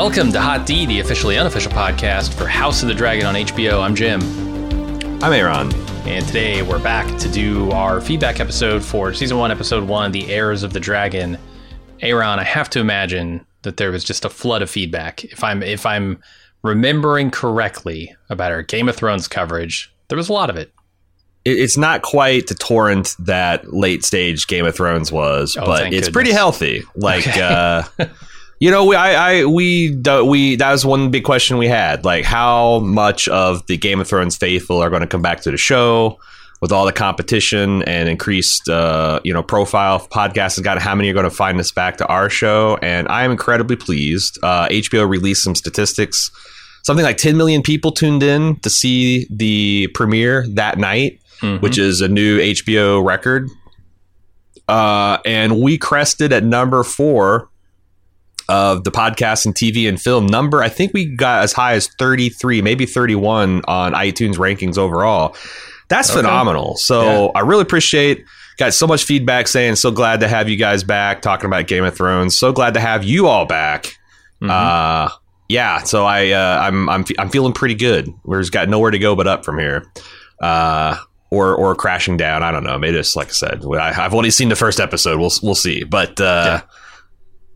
Welcome to Hot D, the officially unofficial podcast for House of the Dragon on HBO. I'm Jim. I'm Aaron. And today we're back to do our feedback episode for season one, episode one, The Heirs of the Dragon. Aaron, I have to imagine that there was just a flood of feedback. If I'm if I'm remembering correctly about our Game of Thrones coverage, there was a lot of it. It's not quite the torrent that late stage Game of Thrones was, Oh, but it's goodness. pretty healthy. Like, Okay. uh, you know, we, I, I, we, we, that was one big question we had. Like, how much of the Game of Thrones faithful are going to come back to the show with all the competition and increased, uh, you know, profile podcast has got how many are going to find us back to our show? And I am incredibly pleased. Uh, HBO released some statistics. Something like 10 million people tuned in to see the premiere that night Mhm. which is a new HBO record. Uh, and we crested at number four of the podcast and TV and film number. I think we got as high as 33, maybe 31 on iTunes rankings overall. That's Okay. phenomenal. So I really appreciate. Got so much feedback saying so glad to have you guys back talking about Game of Thrones. So glad to have you all back. Mhm. Uh, yeah. So I uh, I'm I'm I'm feeling pretty good. Just got nowhere to go but up from here. Uh, or or crashing down. I don't know. Maybe just like I said, I, I've only seen the first episode. We'll we'll see. But uh,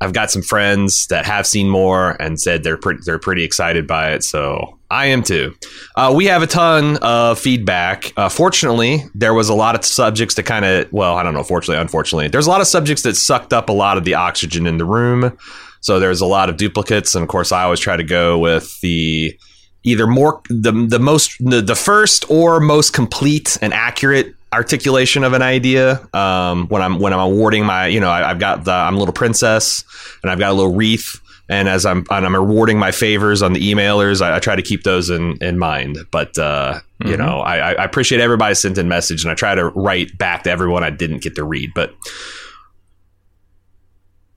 I've got some friends that have seen more and said they're pretty they're pretty excited by it. So I am too. Uh, we have a ton of feedback. Uh, fortunately, there was a lot of subjects that kind of well, I don't know. Fortunately, unfortunately, there's a lot of subjects that sucked up a lot of the oxygen in the room. So there's a lot of duplicates, and of course, I always try to go with the either more the the most the, the first or most complete and accurate articulation of an idea um, when I'm when I'm awarding my you know I, I've got the I'm a little princess and I've got a little wreath and as I'm and I'm awarding my favors on the emailers I, I try to keep those in in mind but uh, you Mhm. know I, I I appreciate everybody sent in message and I try to write back to everyone I didn't get to read but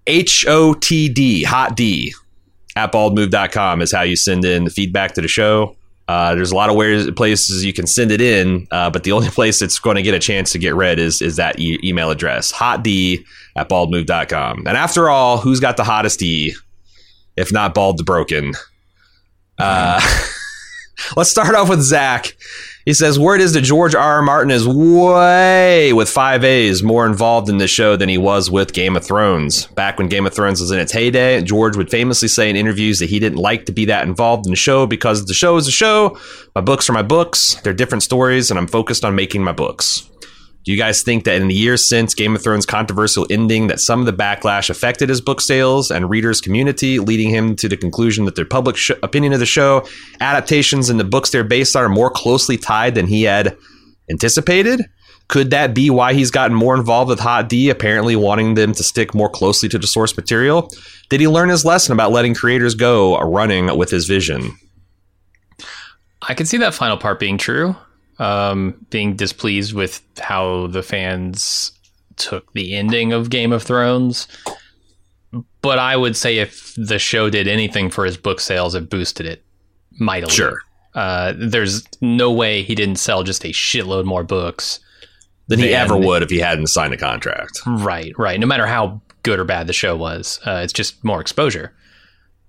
H O T D hot D at baldmove.com is how you send in the feedback to the show. Uh, there's a lot of places you can send it in, uh, but the only place it's going to get a chance to get read is is that e- email address, hotd at baldmove.com. And after all, who's got the hottest E, if not Bald the Broken? Uh, let's start off with Zach. He says, Word is that George R. R. Martin is way, with five A's, more involved in the show than he was with Game of Thrones. Back when Game of Thrones was in its heyday, George would famously say in interviews that he didn't like to be that involved in the show because the show is a show. My books are my books. They're different stories, and I'm focused on making my books. Do you guys think that in the years since Game of Thrones' controversial ending, that some of the backlash affected his book sales and readers' community, leading him to the conclusion that their public sh- opinion of the show, adaptations, and the books they're based on are more closely tied than he had anticipated? Could that be why he's gotten more involved with Hot D, apparently wanting them to stick more closely to the source material? Did he learn his lesson about letting creators go running with his vision? I can see that final part being true. Um, being displeased with how the fans took the ending of Game of Thrones. But I would say if the show did anything for his book sales, it boosted it mightily. Sure. Uh, there's no way he didn't sell just a shitload more books. Than he ever would if he hadn't signed a contract. Right, right. No matter how good or bad the show was, uh, it's just more exposure.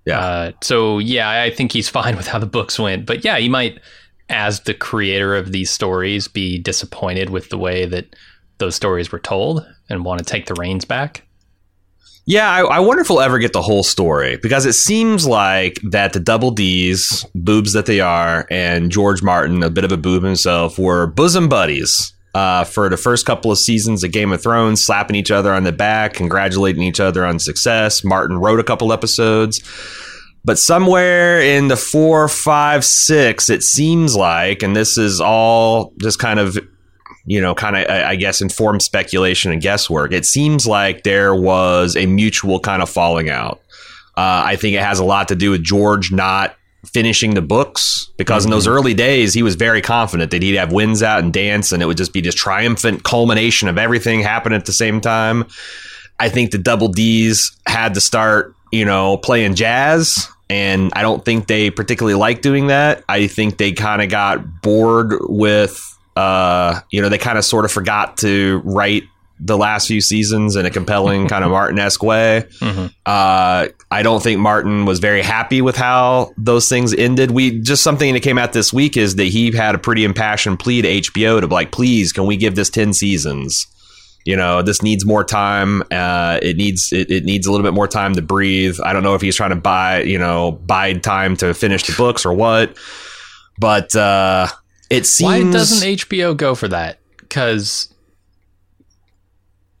Yeah. Uh, so yeah, I think he's fine with how the books went. But yeah, he might, as the creator of these stories, be disappointed with the way that those stories were told and want to take the reins back. Yeah, I, I wonder if we'll ever get the whole story because it seems like that the Double D's, boobs that they are, and George Martin, a bit of a boob himself, were bosom buddies uh, for the first couple of seasons of Game of Thrones, slapping each other on the back, congratulating each other on success. Martin wrote a couple episodes. But somewhere in the four, five, six, it seems like, and this is all just kind of, you know, kind of, I guess, informed speculation and guesswork. It seems like there was a mutual kind of falling out. Uh, I think it has a lot to do with George not finishing the books because mm-hmm. in those mm-hmm. early days he was very confident that he'd have Winds out and dance and it would just be this triumphant culmination of everything happening at the same time. I think the double D's had to start, you know, playing jazz and I don't think they particularly like doing that. I think they kind of got bored with uh, you know, they kind of sort of forgot to write the last few seasons in a compelling kind of Martin esque way. Mm-hmm. Uh, I don't think Martin was very happy with how those things ended. We just something that came out this week is that he had a pretty impassioned plea to HBO to like, please, can we give this ten seasons? You know, this needs more time. Uh, it needs it, it needs a little bit more time to breathe. I don't know if he's trying to buy you know bide time to finish the books or what, but uh, it seems. Why doesn't HBO go for that? Because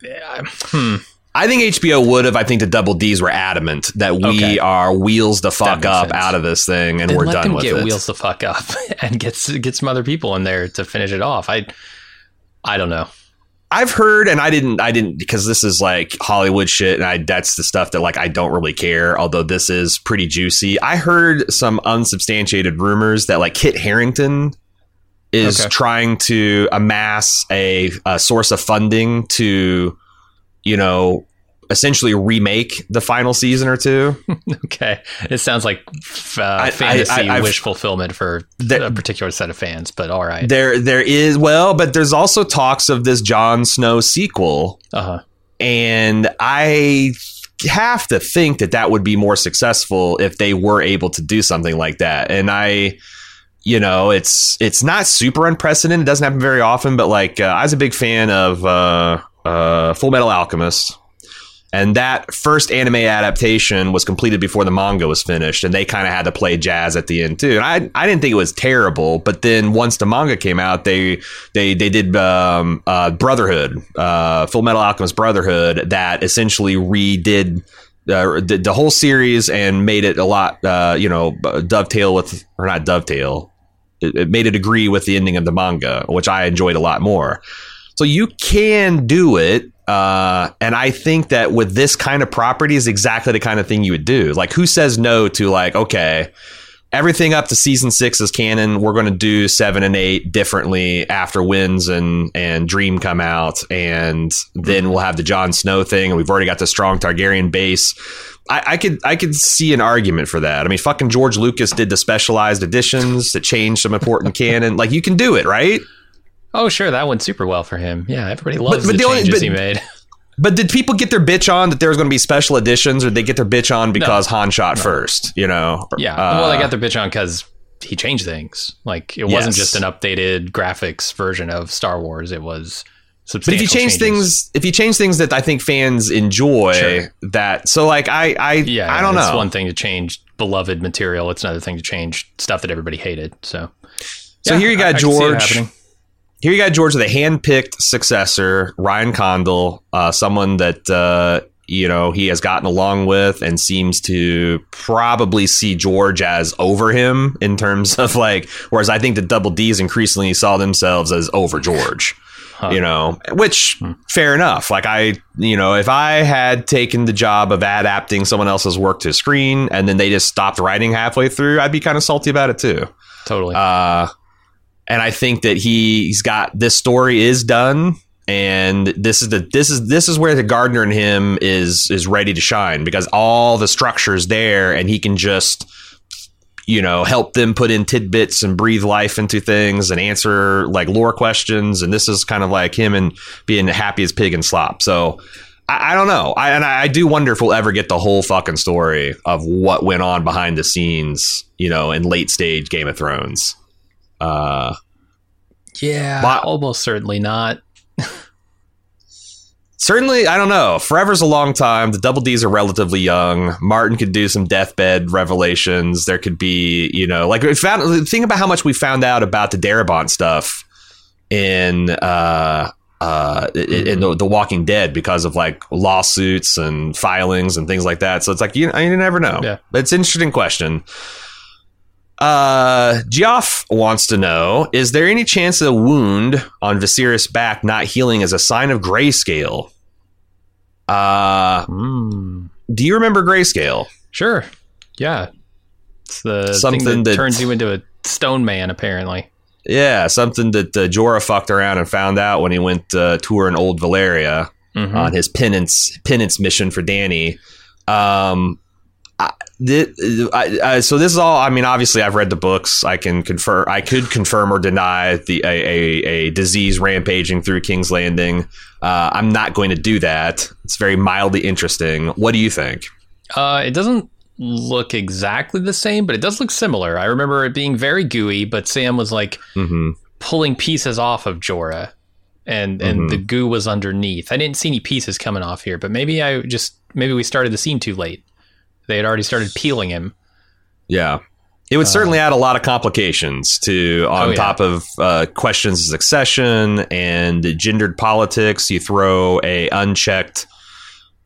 hmm. I think HBO would have. I think the Double D's were adamant that we okay. are wheels the fuck up sense. out of this thing, and then we're done with get it. Wheels the fuck up and get get some other people in there to finish it off. I I don't know. I've heard, and I didn't, I didn't, because this is like Hollywood shit, and I that's the stuff that like I don't really care. Although this is pretty juicy. I heard some unsubstantiated rumors that like Kit Harington is okay. trying to amass a, a source of funding to you know, essentially remake the final season or two. okay, it sounds like uh, I, fantasy I, I, wish fulfillment for there, a particular set of fans, but all right. There, there is well, but there's also talks of this Jon Snow sequel, uh-huh. and I have to think that that would be more successful if they were able to do something like that. And I you know, it's it's not super unprecedented. It doesn't happen very often, but like uh, I was a big fan of uh, uh, Full Metal Alchemist. And that first anime adaptation was completed before the manga was finished, and they kind of had to play jazz at the end too. And I, I didn't think it was terrible, but then once the manga came out, they they they did um, uh, Brotherhood, uh, Full Metal Alchemist Brotherhood, that essentially redid uh, the, the, whole series and made it a lot, uh, you know, dovetail with or not dovetail. It, it made it agree with the ending of the manga, which I enjoyed a lot more. So you can do it. Uh, and I think that with this kind of property is exactly the kind of thing you would do. Like, who says no to like, okay, everything up to season six is canon. We're going to do seven and eight differently after Winds and and Dream come out, and then we'll have the Jon Snow thing, and we've already got the strong Targaryen base. I, I, could I could see an argument for that. I mean, fucking George Lucas did the specialized editions that changed some important canon. Like, you can do it, right? Oh, sure, that went super well for him. Yeah, everybody loves but, but the, the changes only, but, he made. But did people get their bitch on that there was going to be special editions, or did they get their bitch on because no, Han shot no. first? You know? Yeah. Uh, well, they got their bitch on because he changed things. Like it wasn't just an updated graphics version of Star Wars. It was. But if you change changes. things, if you change things that I think fans enjoy, sure. that so like I I yeah, I don't it's know. It's one thing to change beloved material. It's another thing to change stuff that everybody hated. So, so yeah, here you got I, George. I here you got George, the hand-picked successor, Ryan Condal, uh, someone that uh, you know he has gotten along with and seems to probably see George as over him in terms of like. Whereas I think the Double D's increasingly saw themselves as over George. Huh. You know, which hmm. fair enough. Like I, you know, if I had taken the job of adapting someone else's work to screen and then they just stopped writing halfway through, I'd be kind of salty about it too. Totally. Uh, and I think that he, he's got this story is done and this is the this is this is where the gardener in him is is ready to shine because all the structure's there and he can just you know help them put in tidbits and breathe life into things and answer like lore questions. And this is kind of like him and being the happiest pig in slop. So I, don't know. I, and I do wonder if we'll ever get the whole fucking story of what went on behind the scenes you know in late stage Game of Thrones uh, yeah, but, almost certainly not. certainly, I don't know. Forever's a long time. The Double D's are relatively young. Martin could do some deathbed revelations. There could be, you know, like we found. Think about how much we found out about the Darabont stuff in uh, uh, in the, the Walking Dead because of like lawsuits and filings and things like that. So it's like you, you never know. Yeah. It's an interesting question. Uh, Geoff wants to know: Is there any chance of the wound on Viserys' back not healing as a sign of grayscale? Uh, Mm. do you remember grayscale? Sure. Yeah. It's the Something thing that, that- turns you into a stone man, apparently. Yeah, something that uh, Jorah fucked around and found out when he went uh, touring Old Valyria Mhm. on his penance penance mission for Dany. Um, I, I, I, so this is all. I mean, obviously, I've read the books. I can confirm. I could confirm or deny the a, a, a disease rampaging through King's Landing. Uh, I'm not going to do that. It's very mildly interesting. What do you think? Uh, it doesn't look exactly the same, but it does look similar. I remember it being very gooey, but Sam was like hmm pulling pieces off of Jorah, and and Mhm. the goo was underneath. I didn't see any pieces coming off here, but maybe I just maybe we started the scene too late. They had already started peeling him. Yeah. It would certainly add a lot of complications to on Uh, Oh, yeah. top of uh, questions of succession and gendered politics. You throw a unchecked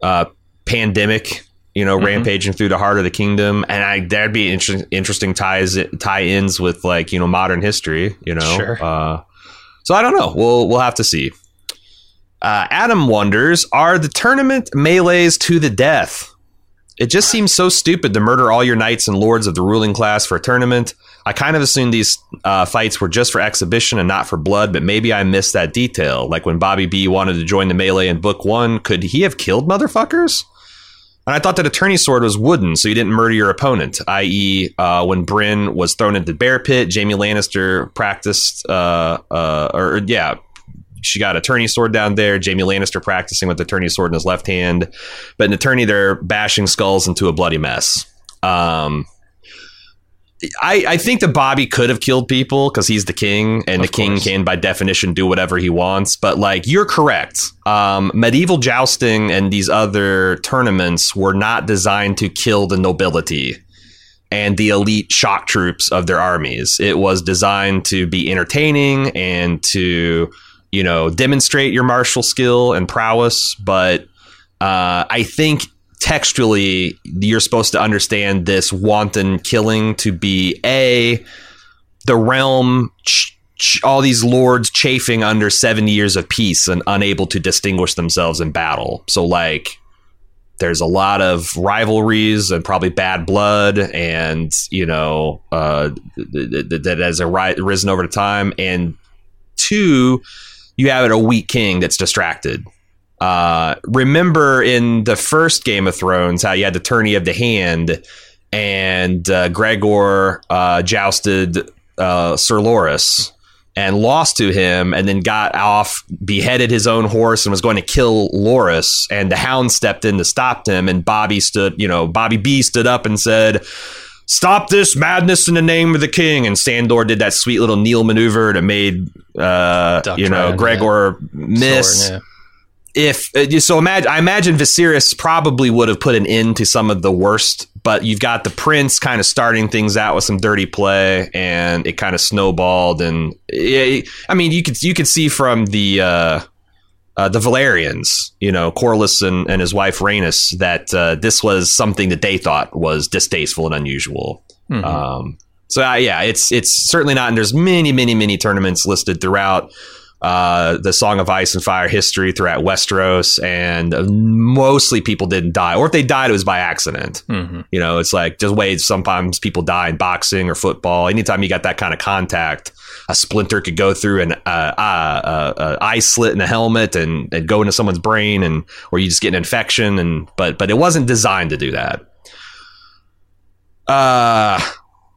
uh, pandemic, you know, Mhm. rampaging through the heart of the kingdom, and I that'd be interesting. Interesting ties tie-ins with like you know modern history. You know, Sure. uh, so I don't know. We'll we'll have to see. Uh, Adam wonders: Are the tournament melees to the death? It just seems so stupid to murder all your knights and lords of the ruling class for a tournament. I kind of assumed these uh, fights were just for exhibition and not for blood, but maybe I missed that detail. Like when Bobby B wanted to join the melee in book one, could he have killed motherfuckers? And I thought that a tourney sword was wooden, so you didn't murder your opponent. I.e., uh, when Brienne was thrown into the bear pit, Jaime Lannister practiced, uh, uh, or yeah, she got a tourney sword down there. Jaime Lannister practicing with a tourney sword in his left hand, but an attorney they're bashing skulls into a bloody mess. Um, I, I think that Bobby could have killed people because he's the king, and Of the king course. can, by definition, do whatever he wants. But like, you're correct. Um, medieval jousting and these other tournaments were not designed to kill the nobility and the elite shock troops of their armies. It was designed to be entertaining and to, you know, demonstrate your martial skill and prowess. But uh, I think textually, you're supposed to understand this wanton killing to be a the realm. Ch- ch- all these lords chafing under 70 years of peace and unable to distinguish themselves in battle. So, like, there's a lot of rivalries and probably bad blood and you know uh, th- th- th- that has arisen over time and two you have a weak king that's distracted uh, remember in the first game of thrones how you had the tourney of the hand and uh, gregor uh, jousted uh, sir Loras and lost to him and then got off, beheaded his own horse and was going to kill Loras. And the hound stepped in to stop him. And Bobby stood, you know, Bobby B stood up and said, Stop this madness in the name of the king. And Sandor did that sweet little kneel maneuver to made, uh, you know, Gregor miss. Sword, if uh, so imagine i imagine viserys probably would have put an end to some of the worst but you've got the prince kind of starting things out with some dirty play and it kind of snowballed and yeah, i mean you could you could see from the uh uh, the Velaryons, you know, Corlys and, and his wife Rhaenys, that uh, this was something that they thought was distasteful and unusual. Mhm. Um, so uh, yeah, it's it's certainly not. And there's many, many, many tournaments listed throughout uh, the Song of Ice and Fire history throughout Westeros, and mostly people didn't die, or if they died, it was by accident. Mhm. You know, it's like just ways sometimes people die in boxing or football. Anytime you got that kind of contact, a splinter could go through an uh, uh, uh, uh, eye slit in a helmet and, and go into someone's brain, and or you just get an infection. And but but it wasn't designed to do that. Uh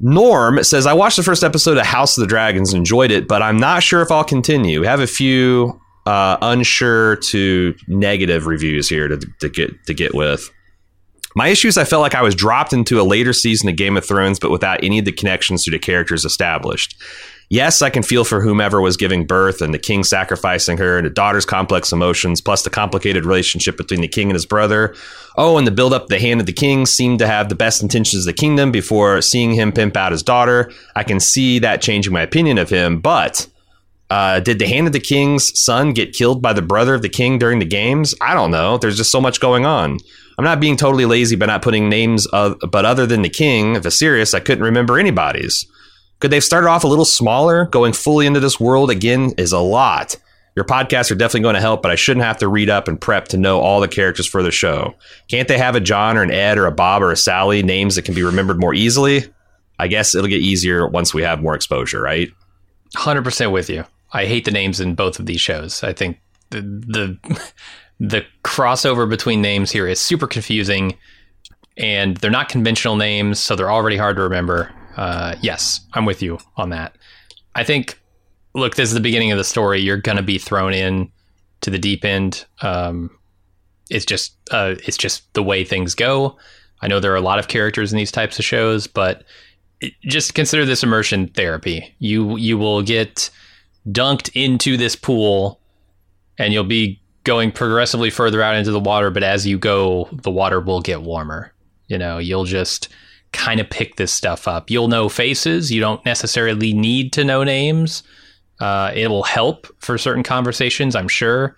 Norm says, I watched the first episode of House of the Dragons, and enjoyed it, but I'm not sure if I'll continue. We have a few uh, unsure to negative reviews here to, to get to get with. My issue is I felt like I was dropped into a later season of Game of Thrones, but without any of the connections to the characters established. Yes, I can feel for whomever was giving birth and the king sacrificing her and the daughter's complex emotions, plus the complicated relationship between the king and his brother. Oh, and the build up the hand of the king seemed to have the best intentions of the kingdom before seeing him pimp out his daughter. I can see that changing my opinion of him, but Uh, did the hand of the king's son get killed by the brother of the king during the games? I don't know. There's just so much going on. I'm not being totally lazy by not putting names of, but other than the king, Viserys, I couldn't remember anybody's. Could they have started off a little smaller? Going fully into this world again is a lot. Your podcasts are definitely going to help, but I shouldn't have to read up and prep to know all the characters for the show. Can't they have a John or an Ed or a Bob or a Sally names that can be remembered more easily? I guess it'll get easier once we have more exposure, right? 100% with you. I hate the names in both of these shows. I think the the the crossover between names here is super confusing and they're not conventional names, so they're already hard to remember. Uh, yes, I'm with you on that. I think, look, this is the beginning of the story. You're going to be thrown in to the deep end. Um, it's just, uh, it's just the way things go. I know there are a lot of characters in these types of shows, but just consider this immersion therapy. You you will get dunked into this pool, and you'll be going progressively further out into the water. But as you go, the water will get warmer. You know, you'll just kind of pick this stuff up. You'll know faces. You don't necessarily need to know names. Uh, it will help for certain conversations, I'm sure,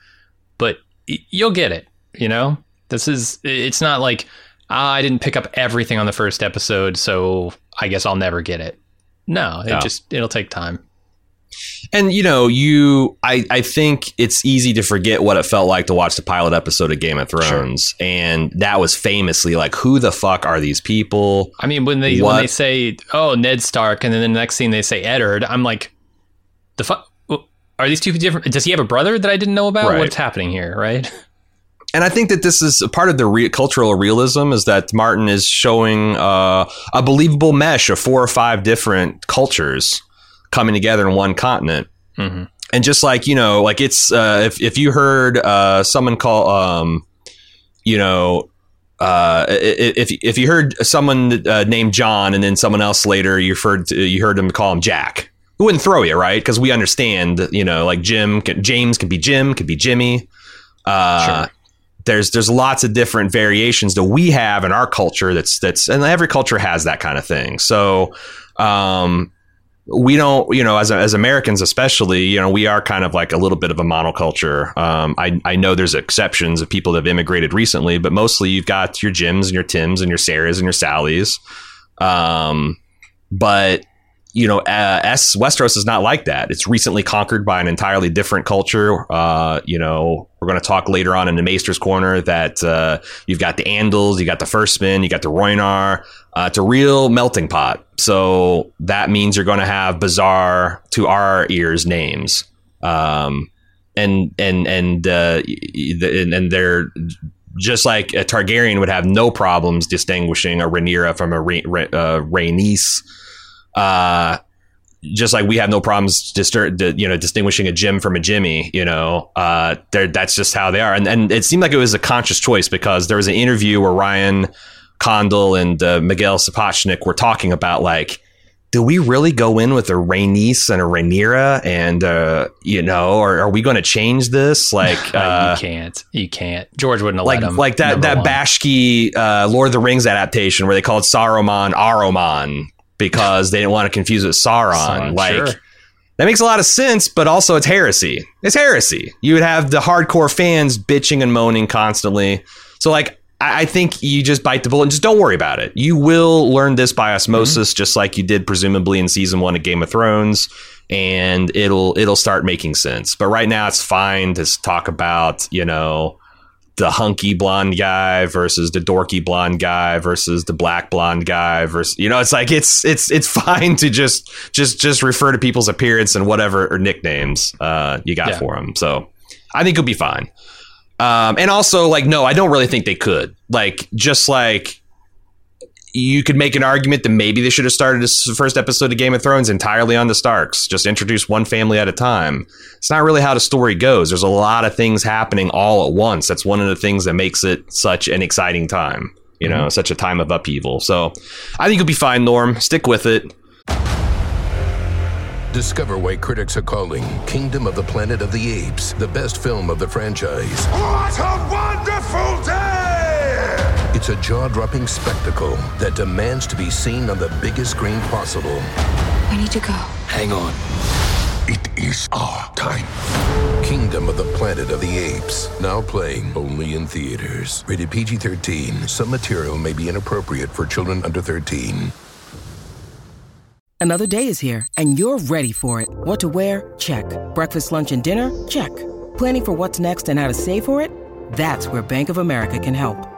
but you'll get it. You know, this is. It's not like ah, I didn't pick up everything on the first episode, so I guess I'll never get it. No, it just it'll take time. And you know, you I I think it's easy to forget what it felt like to watch the pilot episode of Game of Thrones, sure. and that was famously like, who the fuck are these people? I mean, when they what? when they say, "Oh, Ned Stark," and then the next scene they say Eddard, I'm like, the fuck. Are these two different? Does he have a brother that I didn't know about? Right. What's happening here, right? and I think that this is part of the re- cultural realism is that Martin is showing uh, a believable mesh of four or five different cultures coming together in one continent. Mm-hmm. And just like you know, like it's uh, if if you heard uh, someone call, um, you know, uh, if if you heard someone uh, named John and then someone else later you heard to, you heard them call him Jack, who wouldn't throw you right because we understand, you know, like Jim, James could be Jim, could be Jimmy. Uh, sure there's there's lots of different variations that we have in our culture that's that's and every culture has that kind of thing so um, we don't you know as, as americans especially you know we are kind of like a little bit of a monoculture. Um, I, I know there's exceptions of people that have immigrated recently but mostly you've got your jims and your tims and your sarahs and your sallys. Um, but you know, uh, S Westeros is not like that. It's recently conquered by an entirely different culture. Uh, you know, we're going to talk later on in the Maester's Corner that uh, you've got the Andals, you got the Firstmen, you got the Rhoynar. Uh, it's a real melting pot. So that means you're going to have bizarre to our ears names. Um, and and and uh, and they're just like a Targaryen would have no problems distinguishing a Rhaenyra from a Rha- uh, Rhaenys uh, just like we have no problems distur- you know distinguishing a Jim from a Jimmy, you know, uh, that's just how they are. And, and it seemed like it was a conscious choice because there was an interview where Ryan Condal and uh, Miguel Sapochnik were talking about like, do we really go in with a Rhaenys and a Rhaenyra, and uh, you know, or are we going to change this? Like, uh, you can't, you can't. George wouldn't have like let him. Like that that one. Bakshi uh, Lord of the Rings adaptation where they called Saruman Aruman because they didn't want to confuse it with Sauron. Sauron like sure. that makes a lot of sense, but also it's heresy. It's heresy. You would have the hardcore fans bitching and moaning constantly. So like I, I think you just bite the bullet and just don't worry about it. You will learn this by osmosis, mm-hmm. just like you did presumably in season one of Game of Thrones. And it'll it'll start making sense. But right now it's fine to talk about, you know, the hunky blonde guy versus the dorky blonde guy versus the black blonde guy versus you know it's like it's it's it's fine to just just just refer to people's appearance and whatever or nicknames uh, you got yeah. for them so i think it'll be fine. Um, and also like no i don't really think they could. Like just like you could make an argument that maybe they should have started this first episode of Game of Thrones entirely on the Starks, just introduce one family at a time. It's not really how the story goes. There's a lot of things happening all at once. That's one of the things that makes it such an exciting time, you know, mm-hmm. such a time of upheaval. So I think you'll be fine, Norm. Stick with it. Discover why critics are calling Kingdom of the Planet of the Apes the best film of the franchise. What a wonderful day! It's a jaw-dropping spectacle that demands to be seen on the biggest screen possible. We need to go. Hang on. It is our time. Kingdom of the Planet of the Apes. Now playing only in theaters. Rated PG 13. Some material may be inappropriate for children under 13. Another day is here, and you're ready for it. What to wear? Check. Breakfast, lunch, and dinner? Check. Planning for what's next and how to save for it? That's where Bank of America can help.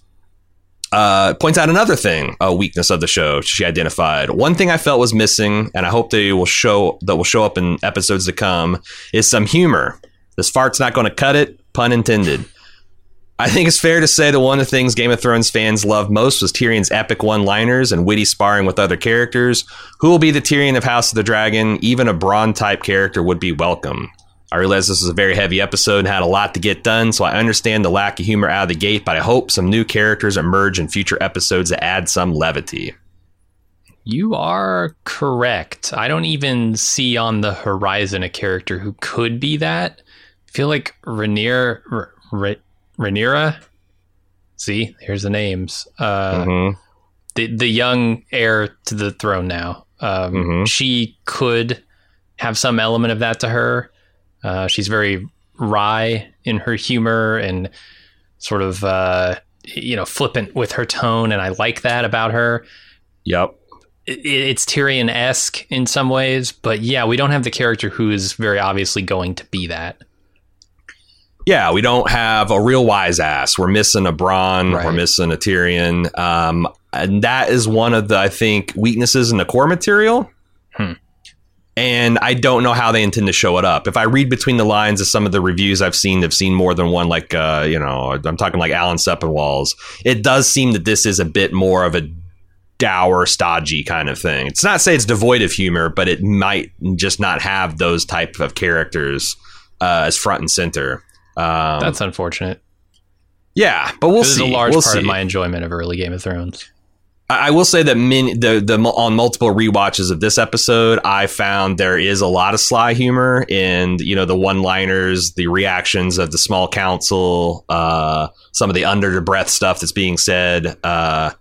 uh, points out another thing, a weakness of the show she identified. One thing I felt was missing, and I hope they will show that will show up in episodes to come, is some humor. This fart's not going to cut it, pun intended. I think it's fair to say that one of the things Game of Thrones fans loved most was Tyrion's epic one liners and witty sparring with other characters. Who will be the Tyrion of House of the Dragon? Even a Bronn type character would be welcome. I realize this is a very heavy episode and had a lot to get done, so I understand the lack of humor out of the gate, but I hope some new characters emerge in future episodes that add some levity. You are correct. I don't even see on the horizon a character who could be that. I feel like Rhaenyra, R- R- Rhaenyra. See, here's the names. Uh, Mhm. the the young heir to the throne now. Um, Mhm. She could have some element of that to her. Uh, she's very wry in her humor and sort of uh, you know flippant with her tone, and I like that about her. Yep. It, it's Tyrion esque in some ways, but yeah, we don't have the character who is very obviously going to be that. Yeah, we don't have a real wise ass. We're missing a Bronn. Right. We're missing a Tyrion. Um, and that is one of the, I think, weaknesses in the core material. Hmm. And I don't know how they intend to show it up. If I read between the lines of some of the reviews I've seen, they've seen more than one, like, uh, you know, I'm talking like Alan Sepinwall's. It does seem that this is a bit more of a dour, stodgy kind of thing. It's not to say it's devoid of humor, but it might just not have those type of characters uh, as front and center. Um, That's unfortunate. yeah, but we'll this see. is a large we'll part see. of my enjoyment of early Game of Thrones. I will say that many, the the on multiple rewatches of this episode, I found there is a lot of sly humor in you know the one liners, the reactions of the small council, uh, some of the under the breath stuff that's being said. Uh,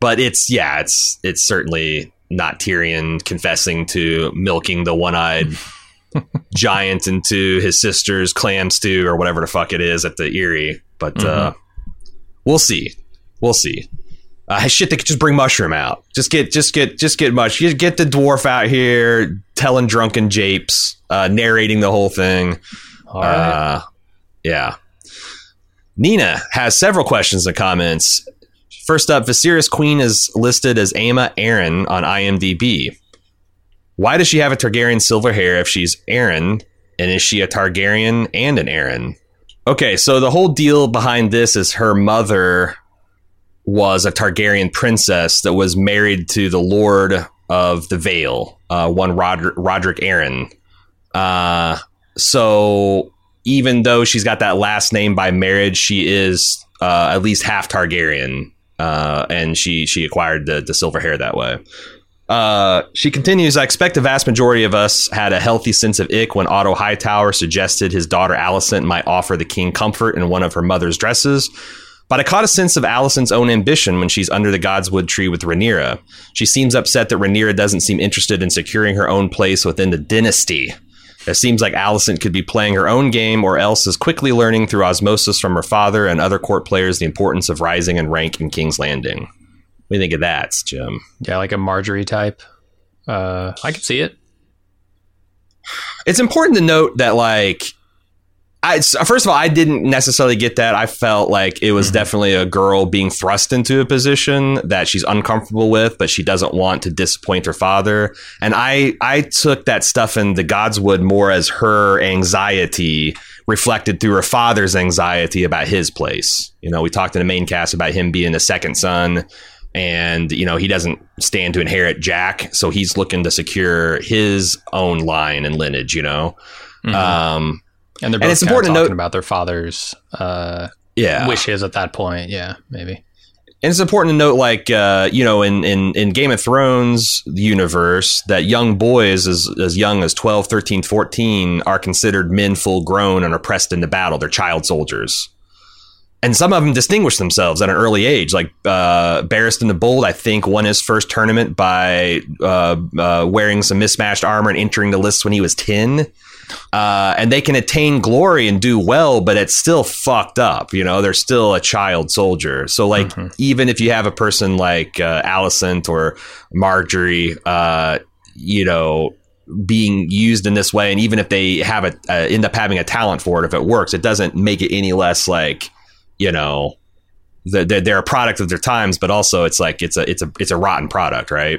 but it's yeah, it's it's certainly not Tyrion confessing to milking the one eyed giant into his sister's clam stew or whatever the fuck it is at the Eyrie. But uh, we'll see, we'll see. Uh, shit, they could just bring Mushroom out. Just get, just get, just get much. Get, get the dwarf out here telling drunken japes, uh, narrating the whole thing. All right. Uh, yeah. Nina has several questions and comments. First up, Viserys Queen is listed as Aemma Arryn on IMDb. Why does she have a Targaryen silver hair if she's Arryn? And is she a Targaryen and an Arryn? Okay, so the whole deal behind this is her mother was a Targaryen princess that was married to the Lord of the Vale, uh, one Roderick, Roderick Arryn. Uh, so even though she's got that last name by marriage, she is uh, at least half Targaryen, uh, and she she acquired the the silver hair that way. Uh, she continues, I expect the vast majority of us had a healthy sense of ick when Otto Hightower suggested his daughter Alicent might offer the king comfort in one of her mother's dresses. But I caught a sense of Alicent's own ambition when she's under the Godswood tree with Rhaenyra. She seems upset that Rhaenyra doesn't seem interested in securing her own place within the dynasty. It seems like Allison could be playing her own game or else is quickly learning through osmosis from her father and other court players the importance of rising in rank in King's Landing. What do you think of that, Jim? yeah, like a Margaery type. Uh, I can see it. it's important to note that like I first of all I didn't necessarily get that. I felt like it was definitely a girl being thrust into a position that she's uncomfortable with, but she doesn't want to disappoint her father. And I I took that stuff in the Godswood more as her anxiety reflected through her father's anxiety about his place. You know, we talked in the main cast about him being the second son and you know he doesn't stand to inherit Jack, so he's looking to secure his own line and lineage. You know, um, And they're And it's important to note- about their father's uh, yeah, wishes at that point. Yeah, maybe. And it's important to note, like uh, you know, in, in in Game of Thrones universe, that young boys as as young as 12, 13, 14 are considered men full grown and are pressed into battle. They're child soldiers. And some of them distinguish themselves at an early age. Like uh, Barristan the Bold, I think, won his first tournament by uh, uh, wearing some mismatched armor and entering the lists when he was 10 uh, and they can attain glory and do well, but it's still fucked up. You know, they're still a child soldier. So, like, mm-hmm. even if you have a person like uh, Alicent or Margaery, uh, you know, being used in this way, and even if they have a uh, end up having a talent for it, if it works, it doesn't make it any less like, you know, they're, they're a product of their times, but also it's like it's a it's a it's a rotten product, right?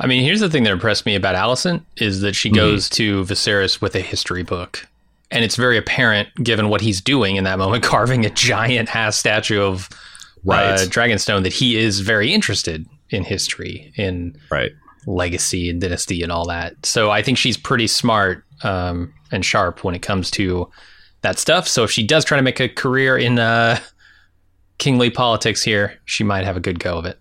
I mean, here's the thing that impressed me about Alicent is that she mm-hmm. goes to Viserys with a history book. And it's very apparent, given what he's doing in that moment, carving a giant ass statue of uh, right. uh, Dragonstone, that he is very interested in history, in right. legacy and dynasty and all that. So I think she's pretty smart um, and sharp when it comes to that stuff. So if she does try to make a career in uh, kingly politics here, she might have a good go of it.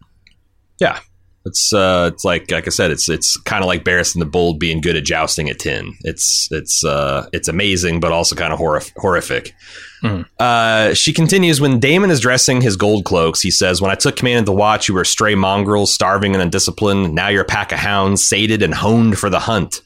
Yeah, it's uh, it's like like I said, it's it's kind of like Barristan the Bold being good at jousting at ten. It's it's uh, it's amazing, but also kind of horrif- horrific. Mm. Uh, she continues when Daemon is dressing his gold cloaks. He says, "When I took command of the Watch, you were stray mongrels, starving and undisciplined. Now you're a pack of hounds, sated and honed for the hunt."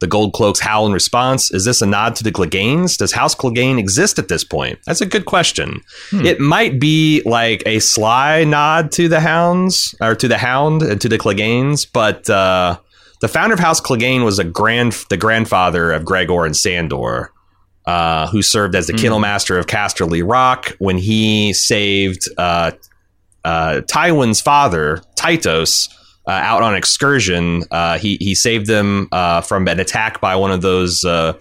The Gold Cloaks howl in response. Is this a nod to the Cleganes? Does House Clegane exist at this point? That's a good question. Hmm. It might be like a sly nod to the Hounds or to the Hound and to the Cleganes, but uh, the founder of House Clegane was a grand the grandfather of Gregor and Sandor. Uh, who served as the mm. kennel master of Casterly Rock when he saved uh, uh, Tywin's father, Tytos, uh, out on excursion. Uh, he he saved them uh, from an attack by one of those uh,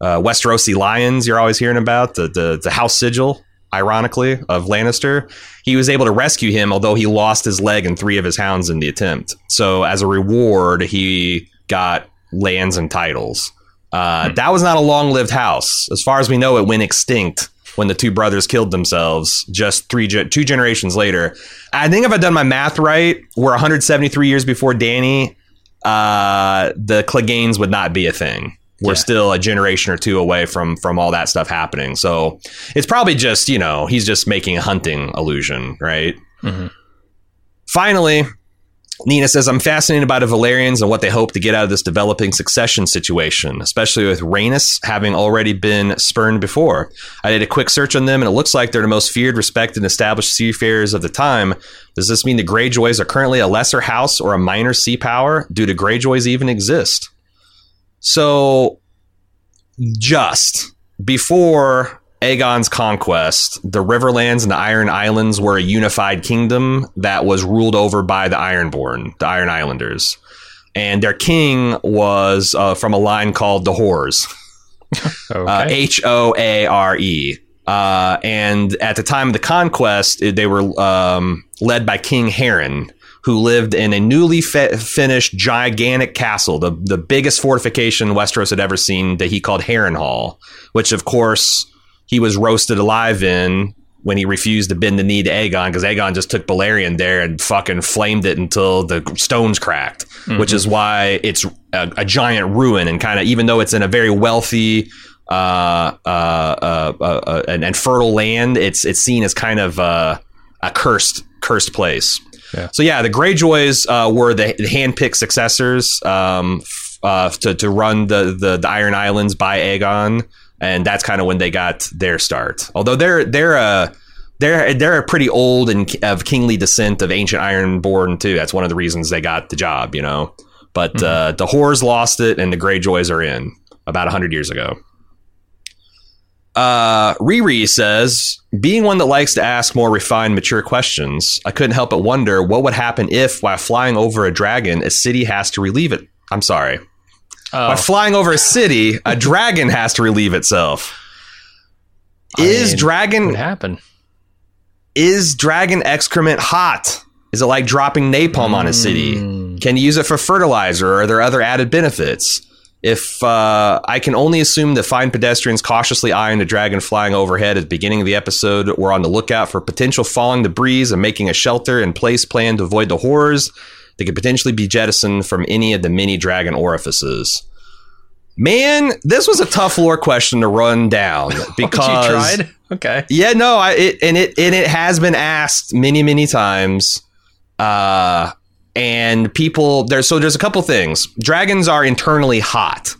uh, Westerosi lions you're always hearing about, the, the the House Sigil, ironically, of Lannister. He was able to rescue him, although he lost his leg and three of his hounds in the attempt. So as a reward, he got lands and titles. Uh, hmm. That was not a long-lived house, as far as we know. It went extinct when the two brothers killed themselves just three two generations later. I think if I've done my math right, we're 173 years before Dany. Uh, the Cleganes would not be a thing. We're yeah. still a generation or two away from from all that stuff happening. So it's probably just you know he's just making a hunting illusion, right? Mm-hmm. Finally, Nina says, I'm fascinated by the Velaryons and what they hope to get out of this developing succession situation, especially with Rhaenys having already been spurned before. I did a quick search on them, and it looks like they're the most feared, respected, and established seafarers of the time. Does this mean the Greyjoys are currently a lesser house or a minor sea power? Do the Greyjoys even exist? So, just before Aegon's conquest, the Riverlands and the Iron Islands were a unified kingdom that was ruled over by the Ironborn, the Iron Islanders. And their king was uh, from a line called the Hoares. Uh, H O A R E. Uh, and at the time of the conquest, they were um, led by King Harren, who lived in a newly finished gigantic castle, the, the biggest fortification Westeros had ever seen, that he called Harrenhal, which, of course, he was roasted alive in when he refused to bend the knee to Aegon because Aegon just took Balerion there and fucking flamed it until the stones cracked, mm-hmm. which is why it's a, a giant ruin and kind of even though it's in a very wealthy uh, uh, uh, uh, uh and, and, fertile land, it's it's seen as kind of a cursed cursed place. Yeah. So yeah, the Greyjoys uh, were the, handpicked successors um, to to run the, the the Iron Islands by Aegon and that's kind of when they got their start. Although they're they're a they're they're a pretty old and of kingly descent of ancient Ironborn too. That's one of the reasons they got the job, you know. But mm-hmm. uh, the Hoares lost it, and the Greyjoys are in about hundred years ago. Uh, Riri says, being one that likes to ask more refined, mature questions, I couldn't help but wonder what would happen if, while flying over a dragon, a city has to relieve it. I'm sorry, Oh. By flying over a city, a dragon has to relieve itself. I is mean, dragon what happened? Is dragon excrement hot? Is it like dropping napalm mm. on a city? Hmm. Can you use it for fertilizer? Or are there other added benefits? If uh, I can only assume that fine pedestrians cautiously eyeing the dragon flying overhead at the beginning of the episode were on the lookout for potential falling debris and making a shelter in place plan to avoid the horrors that could potentially be jettisoned from any of the many dragon orifices. Man, this was a tough lore question to run down because you tried. Okay. yeah, no, I it and it and it has been asked many many times. Uh and people there's so there's a couple things. Dragons are internally hot.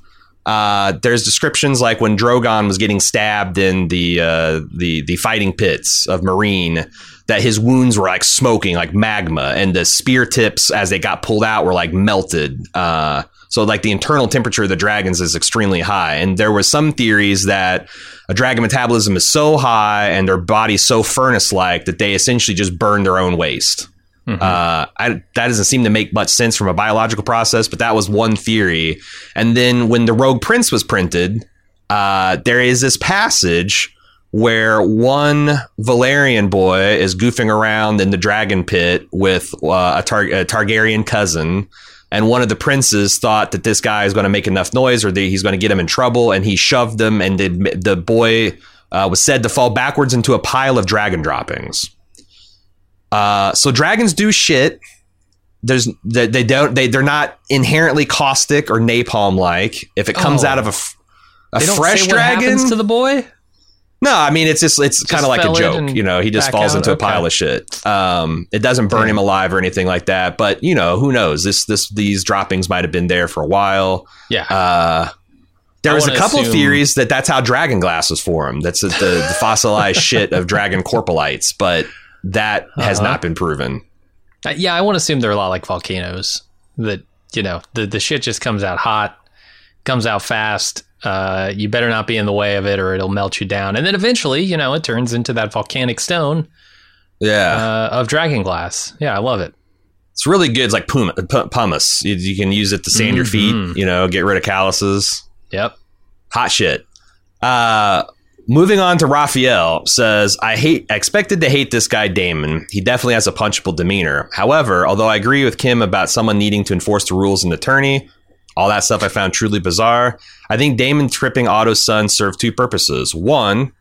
Uh, there's descriptions like when Drogon was getting stabbed in the uh, the the fighting pits of Meereen, that his wounds were like smoking, like magma, and the spear tips as they got pulled out were like melted. Uh, so like the internal temperature of the dragons is extremely high, and there was some theories that a dragon metabolism is so high and their body so furnace like that they essentially just burn their own waste. Uh, I, that doesn't seem to make much sense from a biological process, but that was one theory. And then when the Rogue Prince was printed, uh, there is this passage where one Velaryon boy is goofing around in the dragon pit with uh, a, Tar- a Targaryen cousin. And one of the princes thought that this guy is going to make enough noise or that he's going to get him in trouble. And he shoved them, and the, the boy uh, was said to fall backwards into a pile of dragon droppings. Uh, so dragons do shit. There's they, they don't they they're not inherently caustic or napalm like. If it comes Oh. out of a, f- a They don't fresh say dragon, to the boy. no, I mean it's just it's kind of like a joke, you know. He just falls out? into a pile of shit. Um, it doesn't burn Damn. him alive or anything like that. But you know, who knows? This this these droppings might have been there for a while. Yeah. Uh, there I was a couple assume- theories that that's how dragon glass was formed. That's the, the fossilized shit of dragon coprolites, but that has Uh-huh. not been proven. Uh, yeah, I want to assume they're a lot like volcanoes. That you know, the the shit just comes out hot, comes out fast. Uh, you better not be in the way of it, or it'll melt you down. And then eventually, you know, it turns into that volcanic stone Yeah. uh, of dragon glass. Yeah, I love it. It's really good. It's like pum- pu- pumice. You, you can use it to sand your feet, Mhm. you know, get rid of calluses. Yep. Hot shit. Uh, moving on to Raphael says, I hate, expected to hate this guy Daemon. He definitely has a punchable demeanor. However, although I agree with Kim about someone needing to enforce the rules in the tourney, all that stuff I found truly bizarre. I think Daemon tripping Otto's son served two purposes. One,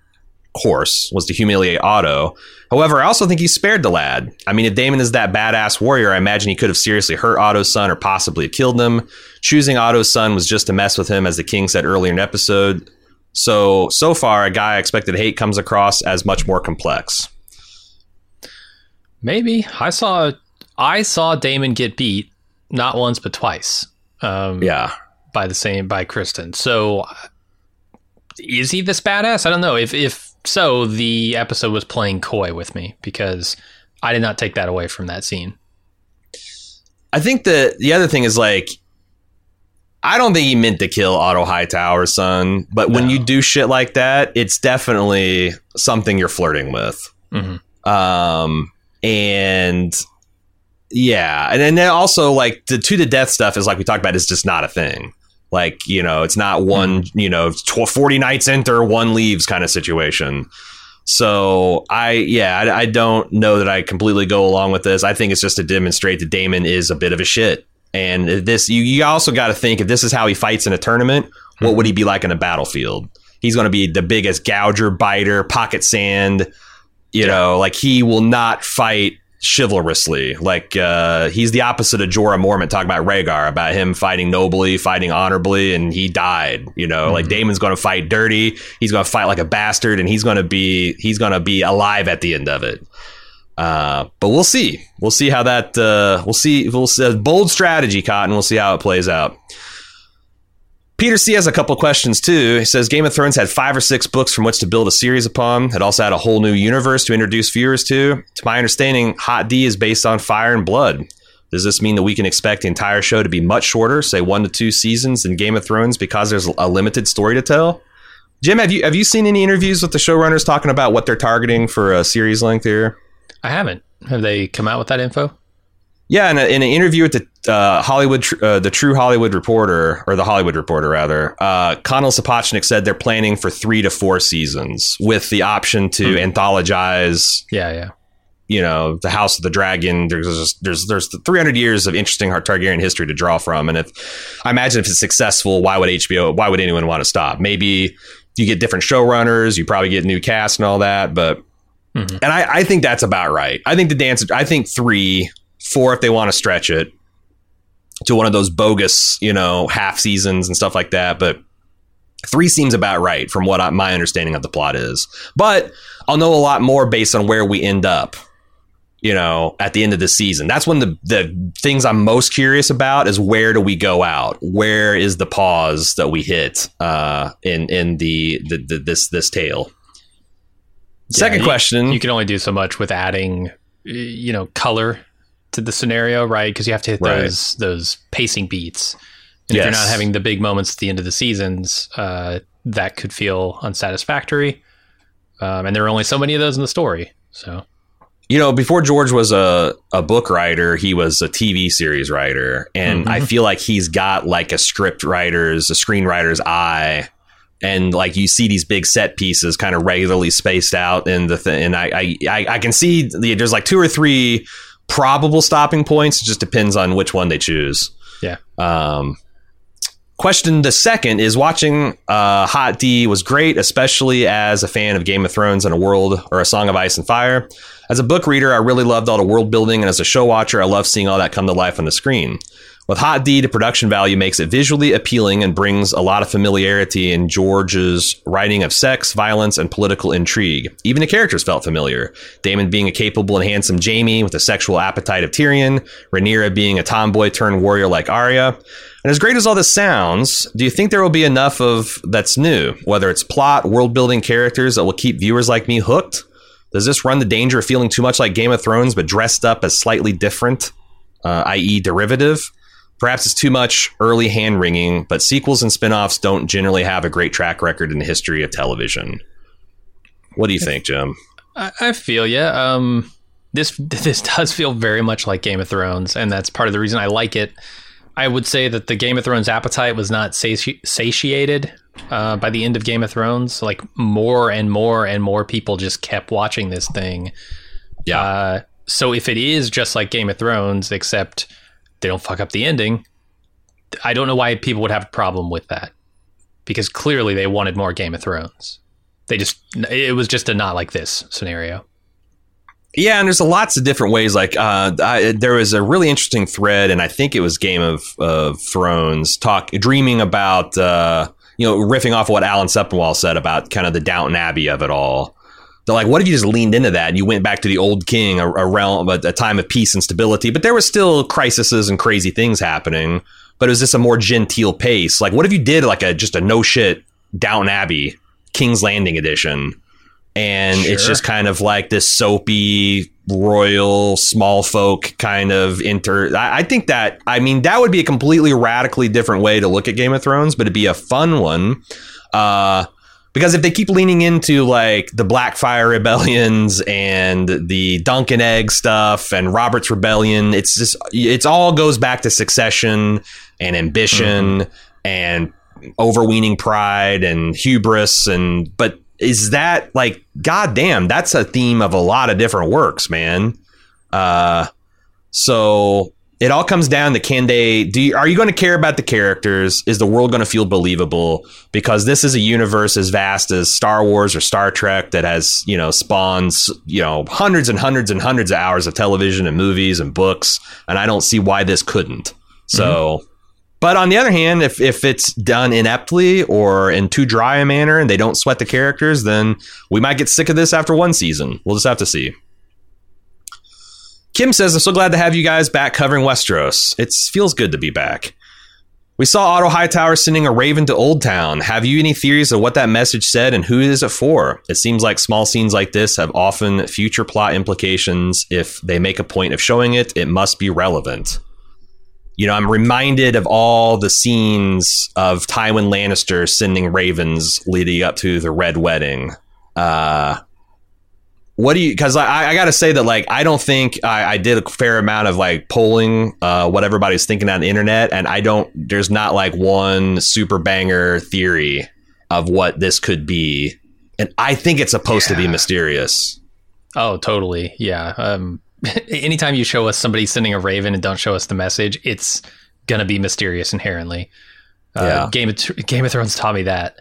course, was to humiliate Otto. However, I also think he spared the lad. I mean, if Daemon is that badass warrior, I imagine he could have seriously hurt Otto's son or possibly killed him. Choosing Otto's son was just to mess with him, as the king said earlier in episode. So, so far, a guy I expected to hate comes across as much more complex. Maybe I saw I saw Daemon get beat not once but twice. Um, Yeah. by the same by Criston. So is he this badass? I don't know. If if so, the episode was playing coy with me because I did not take that away from that scene. I think the the other thing is like I don't think he meant to kill Otto Hightower's son, but when you do shit like that, it's definitely something you're flirting with. Mhm. Um and yeah, and then also like the to the death stuff is like we talked about is just not a thing. Like, you know, it's not one, you know, tw- 40 nights enter, one leaves kind of situation. So I, yeah, I, I don't know that I completely go along with this. I think it's just to demonstrate that Daemon is a bit of a shit. And this, you, you also got to think if this is how he fights in a tournament, what would he be like in a battlefield? He's going to be the biggest gouger, biter, pocket sand. You know, like he will not fight chivalrously. Like uh, he's the opposite of Jorah Mormont talking about Rhaegar, about him fighting nobly, fighting honorably, and he died. You know, like Daemon's going to fight dirty. He's going to fight like a bastard, and he's going to be he's going to be alive at the end of it. Uh, but we'll see. We'll see how that. Uh, we'll see. We'll see. Bold strategy, Cotton. We'll see how it plays out. Peter C has a couple questions too. He says Game of Thrones had five or six books from which to build a series upon. It also had a whole new universe to introduce viewers to. To my understanding, Hot D is based on Fire and Blood. Does this mean that we can expect the entire show to be much shorter, say one to two seasons in Game of Thrones, because there's a limited story to tell? Jim, have you have you seen any interviews with the showrunners talking about what they're targeting for a series length here? I haven't. Have they come out with that info? Yeah, in, a, in an interview with the uh, Hollywood, uh, the True Hollywood Reporter, or the Hollywood Reporter rather, uh, Condal Sapochnik said they're planning for three to four seasons with the option to anthologize. Yeah, yeah. you know the House of the Dragon. There's there's there's 300 years of interesting Targaryen history to draw from, and if I imagine if it's successful, why would HBO? Why would anyone want to stop? Maybe you get different showrunners, you probably get new cast and all that, but mm-hmm. and I, I think that's about right. I think the dance. I think three, four if they want to stretch it to one of those bogus, you know, half seasons and stuff like that, but Three seems about right from what I, my understanding of the plot is. But I'll know a lot more based on where we end up, you know, at the end of the season. That's when the, the things I'm most curious about is where do we go out? Where is the pause that we hit uh, in in the, the, the this this tale? Second you, question. You can only do so much with adding, you know, color to the scenario, right? Because you have to hit right. those those pacing beats. And yes. if you're not having the big moments at the end of the seasons, uh, that could feel unsatisfactory. Um, and there are only so many of those in the story. So, you know, before George was a, a book writer, he was a TV series writer. And mm-hmm. I feel like he's got like a script writer's, a screenwriter's eye. And like you see these big set pieces kind of regularly spaced out in the thing. And I, I, I can see the, there's like two or three probable stopping points. It just depends on which one they choose. Yeah. Um, Question the second is watching uh, Hot D was great, especially as a fan of Game of Thrones and a world or a Song of Ice and Fire. As a book reader, I really loved all the world building, and as a show watcher, I love seeing all that come to life on the screen. With Hot D, the production value makes it visually appealing and brings a lot of familiarity in George's writing of sex, violence, and political intrigue. Even the characters felt familiar. Daemon being a capable and handsome Jaime with a sexual appetite of Tyrion, Rhaenyra being a tomboy turned warrior like Arya. And as great as all this sounds, do you think there will be enough of that's new, whether it's plot, world building characters that will keep viewers like me hooked? Does this run the danger of feeling too much like Game of Thrones but dressed up as slightly different, uh, i.e., derivative? Perhaps it's too much early hand wringing, but sequels and spin offs don't generally have a great track record in the history of television. What do you think, Jim? I, I feel yeah. Um, this this does feel very much like Game of Thrones, and that's part of the reason I like it. I would say that the Game of Thrones appetite was not sati- satiated uh, by the end of Game of Thrones. Like more and more and more people just kept watching this thing. Yeah. Uh, so if it is just like Game of Thrones, except they don't fuck up the ending, I don't know why people would have a problem with that. Because clearly they wanted more Game of Thrones. They just it was just a not like this scenario. Yeah, and there's lots of different ways. Like uh, I, there was a really interesting thread, and I think it was Game of, of Thrones talk, dreaming about uh, you know riffing off of what Alan Sepinwall said about kind of the Downton Abbey of it all. They're like, what if you just leaned into that and you went back to the old king, a, a realm, a, a time of peace and stability, but there was still crises and crazy things happening. But it was just a more genteel pace. Like, what if you did like a just a no shit Downton Abbey King's Landing edition? and sure. it's just kind of like this soapy royal small folk kind of inter I, I, think that i mean that would be a completely radically different way to look at game of thrones but it'd be a fun one uh because if they keep leaning into like the Blackfyre rebellions and the dunk and egg stuff and robert's rebellion it's just it's all goes back to succession and ambition mm-hmm. and overweening pride and hubris and but is that like goddamn that's a theme of a lot of different works man uh so it all comes down to can they do you, are you going to care about the characters is the world going to feel believable because this is a universe as vast as star wars or star trek that has you know spawns you know hundreds and hundreds and hundreds of hours of television and movies and books and i don't see why this couldn't so mm-hmm. But on the other hand, if, if it's done ineptly or in too dry a manner and they don't sweat the characters, then we might get sick of this after one season. We'll just have to see. Kim says, I'm so glad to have you guys back covering Westeros. It feels good to be back. We saw Otto Hightower sending a raven to Oldtown. Have you any theories of what that message said and who is it for? It seems like small scenes like this have often future plot implications. If they make a point of showing it, it must be relevant you know, I'm reminded of all the scenes of Tywin Lannister sending ravens leading up to the Red Wedding. Uh, what do you? Because I, I got to say that like I don't think I, I, did a fair amount of like polling uh, what everybody's thinking on the internet, and I don't. There's not like one super banger theory of what this could be, and I think it's supposed yeah. to be mysterious. Oh, totally. Yeah. Um, anytime you show us somebody sending a raven and don't show us the message, it's gonna be mysterious inherently. Uh, Yeah. Game of Game of Thrones taught me that.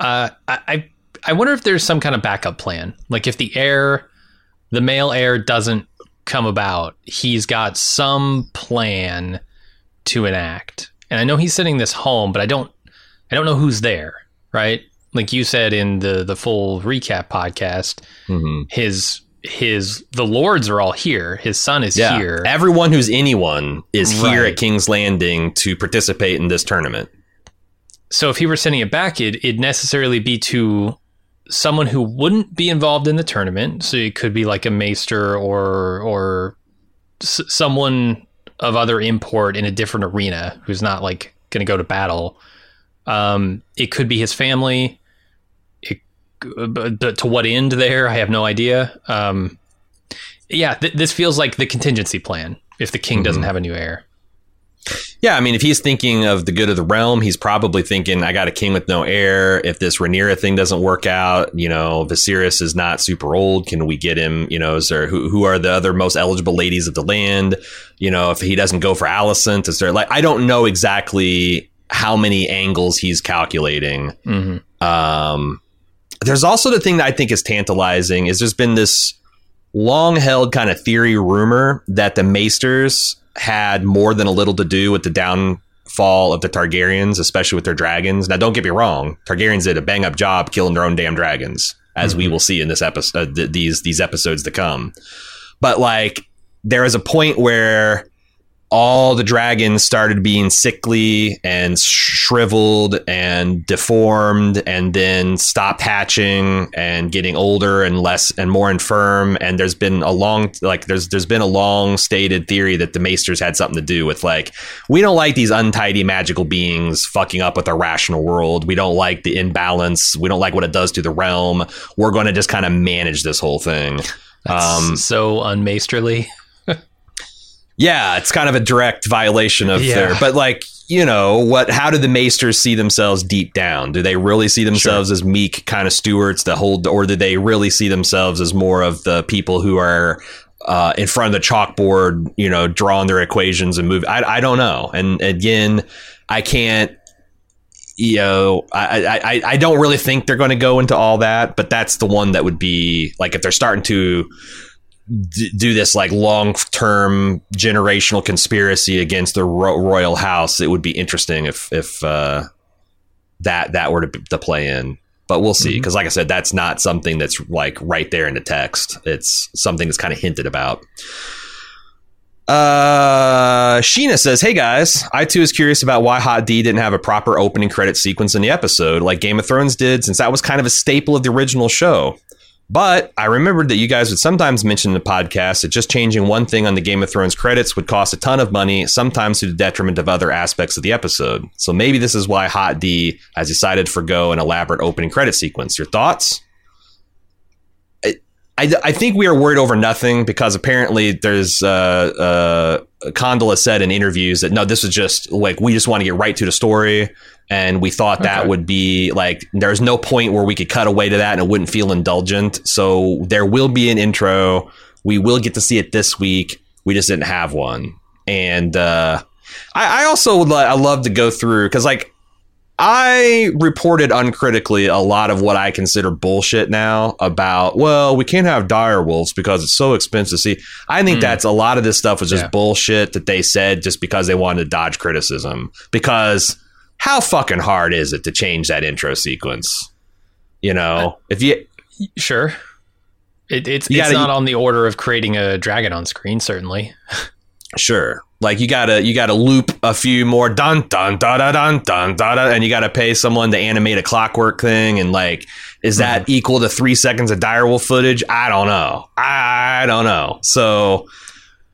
Uh, I I- I wonder if there's some kind of backup plan. Like if the heir, the male heir, doesn't come about, he's got some plan to enact. And I know he's sending this home, but I don't I don't know who's there. Right? Like you said in the the full recap podcast, Mhm. his his the lords are all here. His son is Yeah, here. everyone who's anyone is here at King's Landing to participate in this tournament. so if he were sending it back, it, it'd necessarily be to someone who wouldn't be involved in the tournament. So it could be like a maester or or s- someone of other import in a different arena who's not like going to go to battle. Um, it could be his family. It, but, but to what end there, I have no idea. Um, yeah, th- this feels like the contingency plan if the king doesn't have a new heir. Yeah, I mean, if he's thinking of the good of the realm, he's probably thinking, I got a king with no heir. If this Rhaenyra thing doesn't work out, you know, Viserys is not super old. Can we get him? You know, is there who, who are the other most eligible ladies of the land? You know, if he doesn't go for Alicent, is there like, I don't know exactly how many angles he's calculating. hmm Um, there's also the thing that I think is tantalizing is there's been this long held kind of theory rumor that the Maesters had more than a little to do with the downfall of the Targaryens, especially with their dragons. Now, don't get me wrong, Targaryens did a bang up job killing their own damn dragons, as we will see in this episode, uh, th- these these episodes to come. But like, there is a point where all the dragons started being sickly and shriveled and deformed and then stopped hatching and getting older and less and more infirm. And there's been a long like there's there's been a long stated theory that the maesters had something to do with like we don't like these untidy magical beings fucking up with our rational world. We don't like the imbalance. We don't like what it does to the realm. We're going to just kind of manage this whole thing. Um, so unmasterly. Yeah, it's kind of a direct violation of Yeah. their. But like, you know, what? How do the maesters see themselves deep down? Do they really see themselves as meek kind of stewards that hold, or do they really see themselves as more of the people who are uh, in front of the chalkboard, you know, drawing their equations and move? I, I don't know. And again, I can't. You know, I, I, I- I don't really think they're going to go into all that, but that's the one that would be like if they're starting to d- do this like long term generational conspiracy against the ro- royal house, it would be interesting if if uh, that that were to, to play in. But we'll see, because like I said, that's not something that's like right there in the text. It's something that's kind of hinted about. Uh, Sheena says, "Hey guys, I too is curious about why Hot D didn't have a proper opening credit sequence in the episode, like Game of Thrones did, since that was kind of a staple of the original show. But I remembered that you guys would sometimes mention in the podcast that just changing one thing on the Game of Thrones credits would cost a ton of money, sometimes to the detriment of other aspects of the episode. So maybe this is why Hot D has decided to forgo an elaborate opening credit sequence. Your thoughts?" I, I think we are worried over nothing because apparently there's uh, uh, Condal has said in interviews that no, this is just like we just want to get right to the story, and we thought that Okay. would be like there's no point where we could cut away to that and it wouldn't feel indulgent. So there will be an intro. We will get to see it this week. We just didn't have one, and uh, I, I also would I love to go through because like I reported uncritically a lot of what I consider bullshit now about, well, we can't have dire wolves because it's so expensive. See, I think Hmm. that's a lot of this stuff was just Yeah. bullshit that they said just because they wanted to dodge criticism. Because how fucking hard is it to change that intro sequence? You know, if you Sure. It, it's it's gotta- not on the order of creating a dragon on screen, certainly. Sure. Like you gotta you gotta loop a few more dun dun da da dun dun da da, and you gotta pay someone to animate a clockwork thing, and like, is that mm-hmm. equal to three seconds of direwolf footage? I don't know. I don't know. So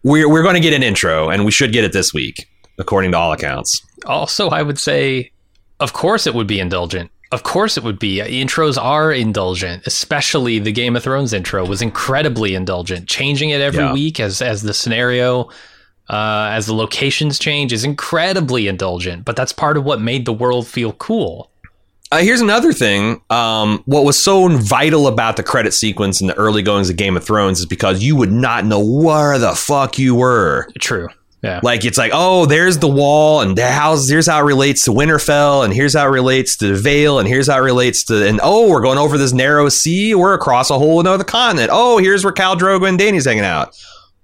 we're we're going to get an intro, and we should get it this week, according to all accounts. Also, I would say, of course, it would be indulgent. Of course, it would be. Intros are indulgent, especially the Game of Thrones intro was incredibly indulgent. Changing it every Yeah. week as as the scenario, uh, as the locations change, is incredibly indulgent. But that's part of what made the world feel cool. Uh, here's another thing. Um, what was so vital about the credit sequence in the early goings of Game of Thrones is because you would not know where the fuck you were. True. Yeah. Like it's like, oh, there's the wall, and how's here's how it relates to Winterfell, and here's how it relates to the Vale, and here's how it relates to, and oh, we're going over this narrow sea, we're across a whole another continent. Oh, here's where Khal Drogo and Dany's hanging out.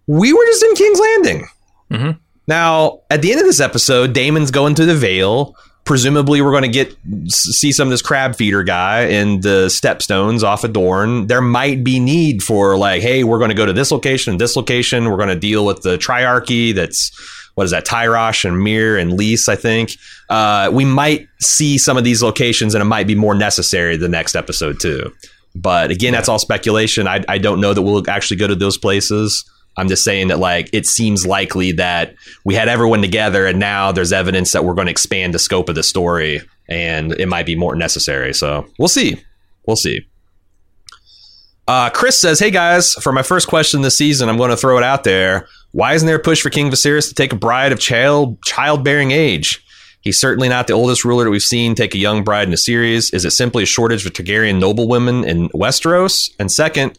We were just in King's Landing. Mhm. Now, at the end of this episode, Daemon's going to the Vale. Presumably, we're going to get see some of this crab feeder guy and the stepstones off of Dorne. There might be need for like, hey, we're going to go to this location and this location. We're going to deal with the triarchy. That's what is that? Tyrosh and Myr and Lys, I think. Uh, we might see some of these locations, and it might be more necessary the next episode too. But again, that's all speculation. I, I don't know that we'll actually go to those places. I'm just saying that like it seems likely that we had everyone together and now there's evidence that we're going to expand the scope of the story and it might be more necessary. So we'll see. We'll see. Uh, Chris says, "Hey guys, for my first question this season, I'm going to throw it out there. Why isn't there a push for King Viserys to take a bride of child childbearing age? He's certainly not the oldest ruler that we've seen take a young bride in a series. Is it simply a shortage of Targaryen noblewomen in Westeros? And second,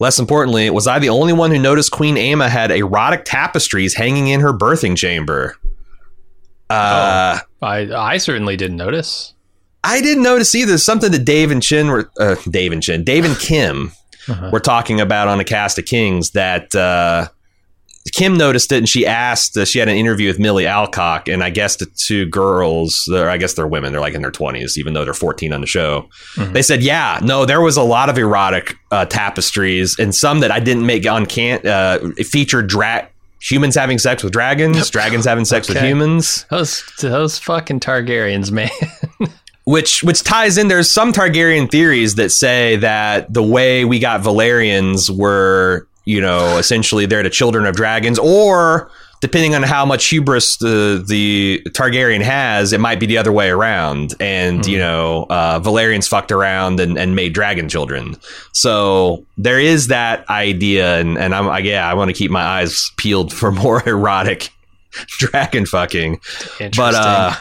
Less importantly, was I the only one who noticed Queen Aemma had erotic tapestries hanging in her birthing chamber? Uh, I I certainly didn't notice. I didn't notice either. Something that Dave and Chin were, uh, Dave and Chin, Dave and Kim Uh-huh. were talking about on a cast of Kings that uh, Kim noticed it and she asked, uh, she had an interview with Millie Alcock, and I guess the two girls, I guess they're women, they're like in their 20s, even though they're 14 on the show. They said, yeah, no, there was a lot of erotic uh, tapestries and some that I didn't make on can uh, it featured dra- humans having sex with dragons, dragons having sex with humans. Those those fucking Targaryens, man. which which ties in there's some Targaryen theories that say that the way we got Valyrians were you know essentially they're the children of dragons or depending on how much hubris the the Targaryen has it might be the other way around. And you know uh, Valyrians fucked around and, and made dragon children. So there is that idea and, and I'm I, yeah I want to keep my eyes peeled for more erotic dragon fucking. But uh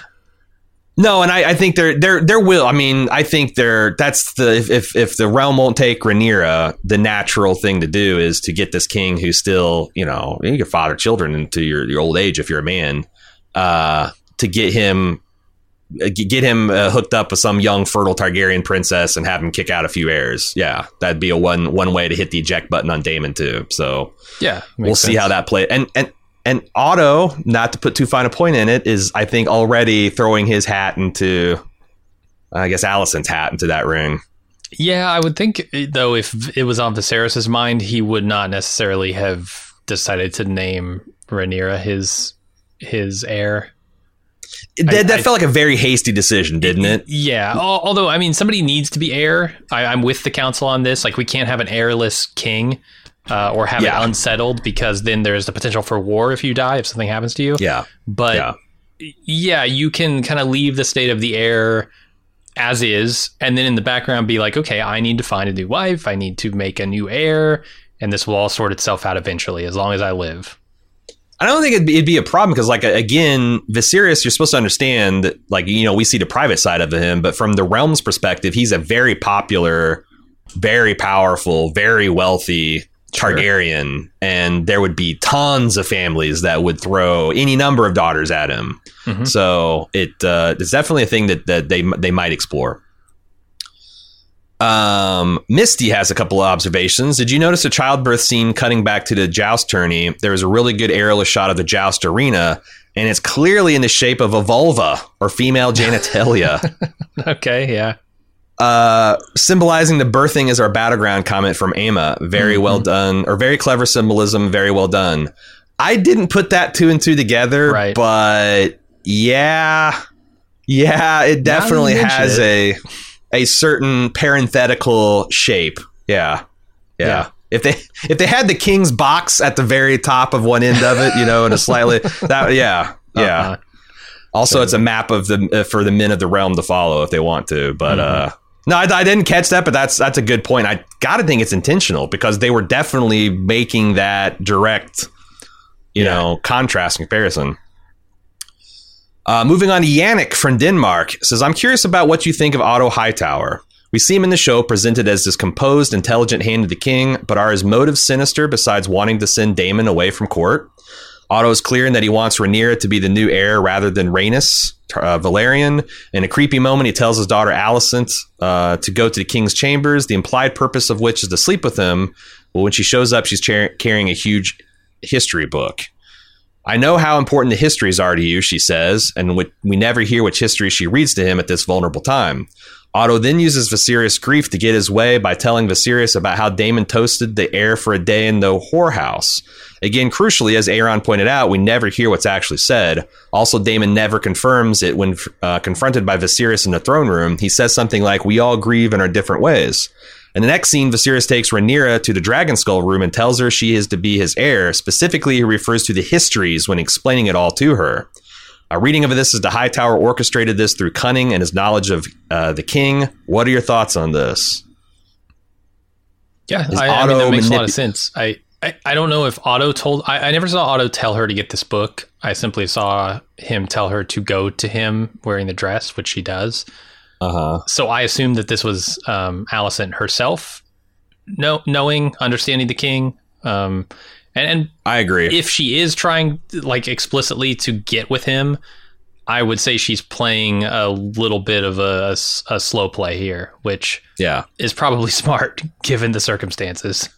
no, and I, I think there there there will. I mean, I think there that's the if, if if the realm won't take Rhaenyra, the natural thing to do is to get this king who's still you know you can father children into your, your old age if you're a man, uh, to get him get him uh, hooked up with some young fertile Targaryen princess and have him kick out a few heirs. Yeah, that'd be a one one way to hit the eject button on Daemon too. So yeah, we'll see how that plays. And and and Otto, not to put too fine a point in it, is I think already throwing his hat into, I guess Alicent's hat into that ring. Yeah, I would think eh, though if it was on Viserys' mind, he would not necessarily have decided to name Rhaenyra his his heir. That, I- that I- felt like a very hasty decision, didn't it? Yeah, although I mean, somebody needs to be heir. I, I'm with the council on this. Like, we can't have an heirless king uh, or have Yeah. it unsettled because then there's the potential for war if you die if something happens to you. Yeah, But yeah, yeah, you can kind of leave the state of the heir as is, and then in the background be like, okay, I need to find a new wife. I need to make a new heir, and this will all sort itself out eventually, as long as I live. I don't think it'd be, it'd be a problem because, like, again, Viserys, you're supposed to understand, that, like, you know, we see the private side of him, but from the realm's perspective, he's a very popular, very powerful, very wealthy Targaryen, and there would be tons of families that would throw any number of daughters at him. Mhm. So it uh, it's definitely a thing that that they they might explore. Um, Misty has a couple of observations. Did you notice a childbirth scene cutting back to the joust tourney? There was a really good aerialist shot of the joust arena, and it's clearly in the shape of a vulva or female genitalia, Okay, yeah. Uh, symbolizing the birthing is our battleground comment from Aemma. Very well done, or very clever symbolism. Very well done. I didn't put that two and two together, Right. but yeah, yeah, it definitely has it. a a certain parenthetical shape. Yeah, yeah. Yeah. If they if they had the king's box at the very top of one end of it, you know, and a slightly that yeah yeah. Uh-huh. Also, it's a map of the uh, for the men of the realm to follow if they want to. But uh, no, I, I didn't catch that. But that's that's a good point. I gotta think it's intentional because they were definitely making that direct, you Yeah. know, contrast comparison. Uh, moving on to Yannick from Denmark says, I'm curious about what you think of Otto Hightower. We see him in the show presented as this composed, intelligent hand of the king, but are his motives sinister besides wanting to send Daemon away from court? Otto is clear in that he wants Rhaenyra to be the new heir rather than Rhaenys uh, Velaryon. In a creepy moment, he tells his daughter Alicent uh, to go to the king's chambers, the implied purpose of which is to sleep with him. But when she shows up, she's char- carrying a huge history book. I know how important the histories are to you, she says, and we never hear which history she reads to him at this vulnerable time. Otto then uses Viserys' grief to get his way by telling Viserys about how Daemon toasted the heir for a day in the whorehouse. Again, crucially, as Aaron pointed out, we never hear what's actually said. Also, Daemon never confirms it when uh, confronted by Viserys in the throne room. He says something like, We all grieve in our different ways. In the next scene, Viserys takes Rhaenyra to the Dragon Skull room and tells her she is to be his heir. Specifically, he refers to the histories when explaining it all to her. A reading of this is the Hightower orchestrated this through cunning and his knowledge of uh, the king. What are your thoughts on this? Yeah, I, I, mean that makes manip- a lot of sense. I, I, I don't know if Otto told. I, I never saw Otto tell her to get this book. I simply saw him tell her to go to him wearing the dress, which she does. Uh-huh. So I assumed that this was um, Alicent herself, know, knowing, understanding the king. Um, and, and I agree. If she is trying, like explicitly, to get with him, I would say she's playing a little bit of a, a, a slow play here, which yeah is probably smart given the circumstances.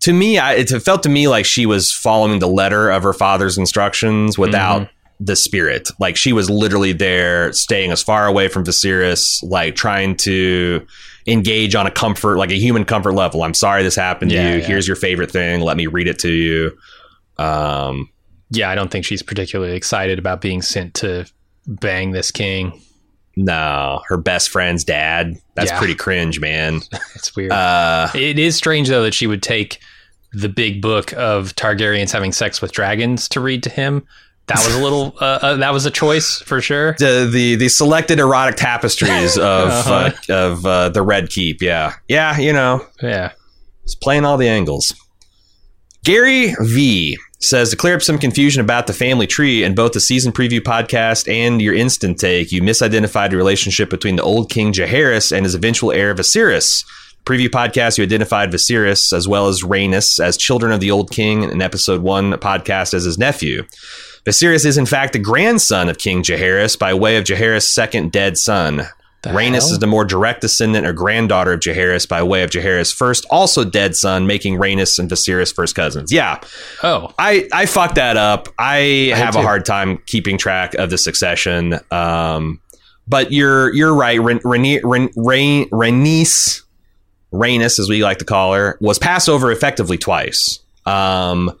To me, I, it felt to me like she was following the letter of her father's instructions without mm-hmm the spirit. Like she was literally there, staying as far away from Viserys, like trying to engage on a comfort, like a human comfort level. I'm sorry this happened to you. Yeah. Here's your favorite thing. Let me read it to you. Um, yeah, I don't think she's particularly excited about being sent to bang this king. No, her best friend's dad. That's yeah. pretty cringe, man. it's weird. Uh, it is strange though that she would take the big book of Targaryens having sex with dragons to read to him that was a little uh, uh, that was a choice for sure. The the, the selected erotic tapestries of uh-huh. uh, of uh, the Red Keep. Yeah, yeah, you know, yeah, it's playing all the angles. Gary V says to clear up some confusion about the family tree in both the season preview podcast and your instant take, you misidentified the relationship between the old king Jaehaerys and his eventual heir Viserys. Preview podcast, you identified Viserys as well as Rhaenys as children of the old king in episode one podcast as his nephew. Viserys is in fact the grandson of King Jaehaerys by way of Jaehaerys' second dead son. Rhaenys hell? is the more direct descendant or granddaughter of Jaehaerys by way of Jaehaerys' first, also dead son, making Rhaenys and Viserys first cousins. Yeah. Oh. I, I fucked that up. I, I have a hard time keeping track of the succession. Um, but you're you're right. Rhaenys, Rhaenys, as we like to call her, was passed over effectively twice. Um,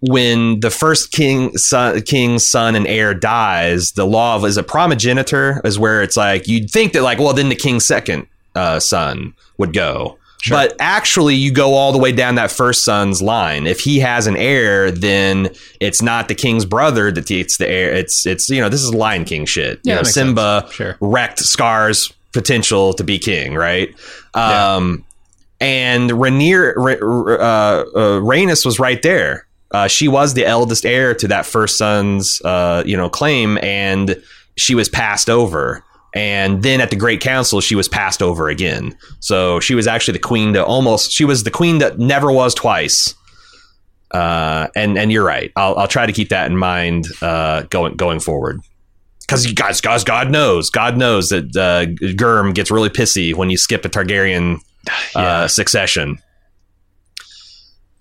when the first king son, king's son and heir dies, the law of is a primogeniture is where it's like you'd think that like well then the king's second uh, son would go. Sure. But actually, you go all the way down that first son's line. If he has an heir, then it's not the king's brother that it's the heir. It's it's you know this is Lion King shit. Yeah, you know, Simba sure. wrecked Scar's potential to be king, right? Um, yeah. And Rhaenyra, uh, uh, Rhaenys was right there uh, she was the eldest heir to that first son's uh, you know claim, and she was passed over. And then at the Great Council, she was passed over again. So she was actually the queen that almost she was the queen that never was twice. Uh, and and you're right. I'll I'll try to keep that in mind uh, going going forward. Because guys, guys, God knows, God knows that uh, Germ gets really pissy when you skip a Targaryen uh, yeah. succession.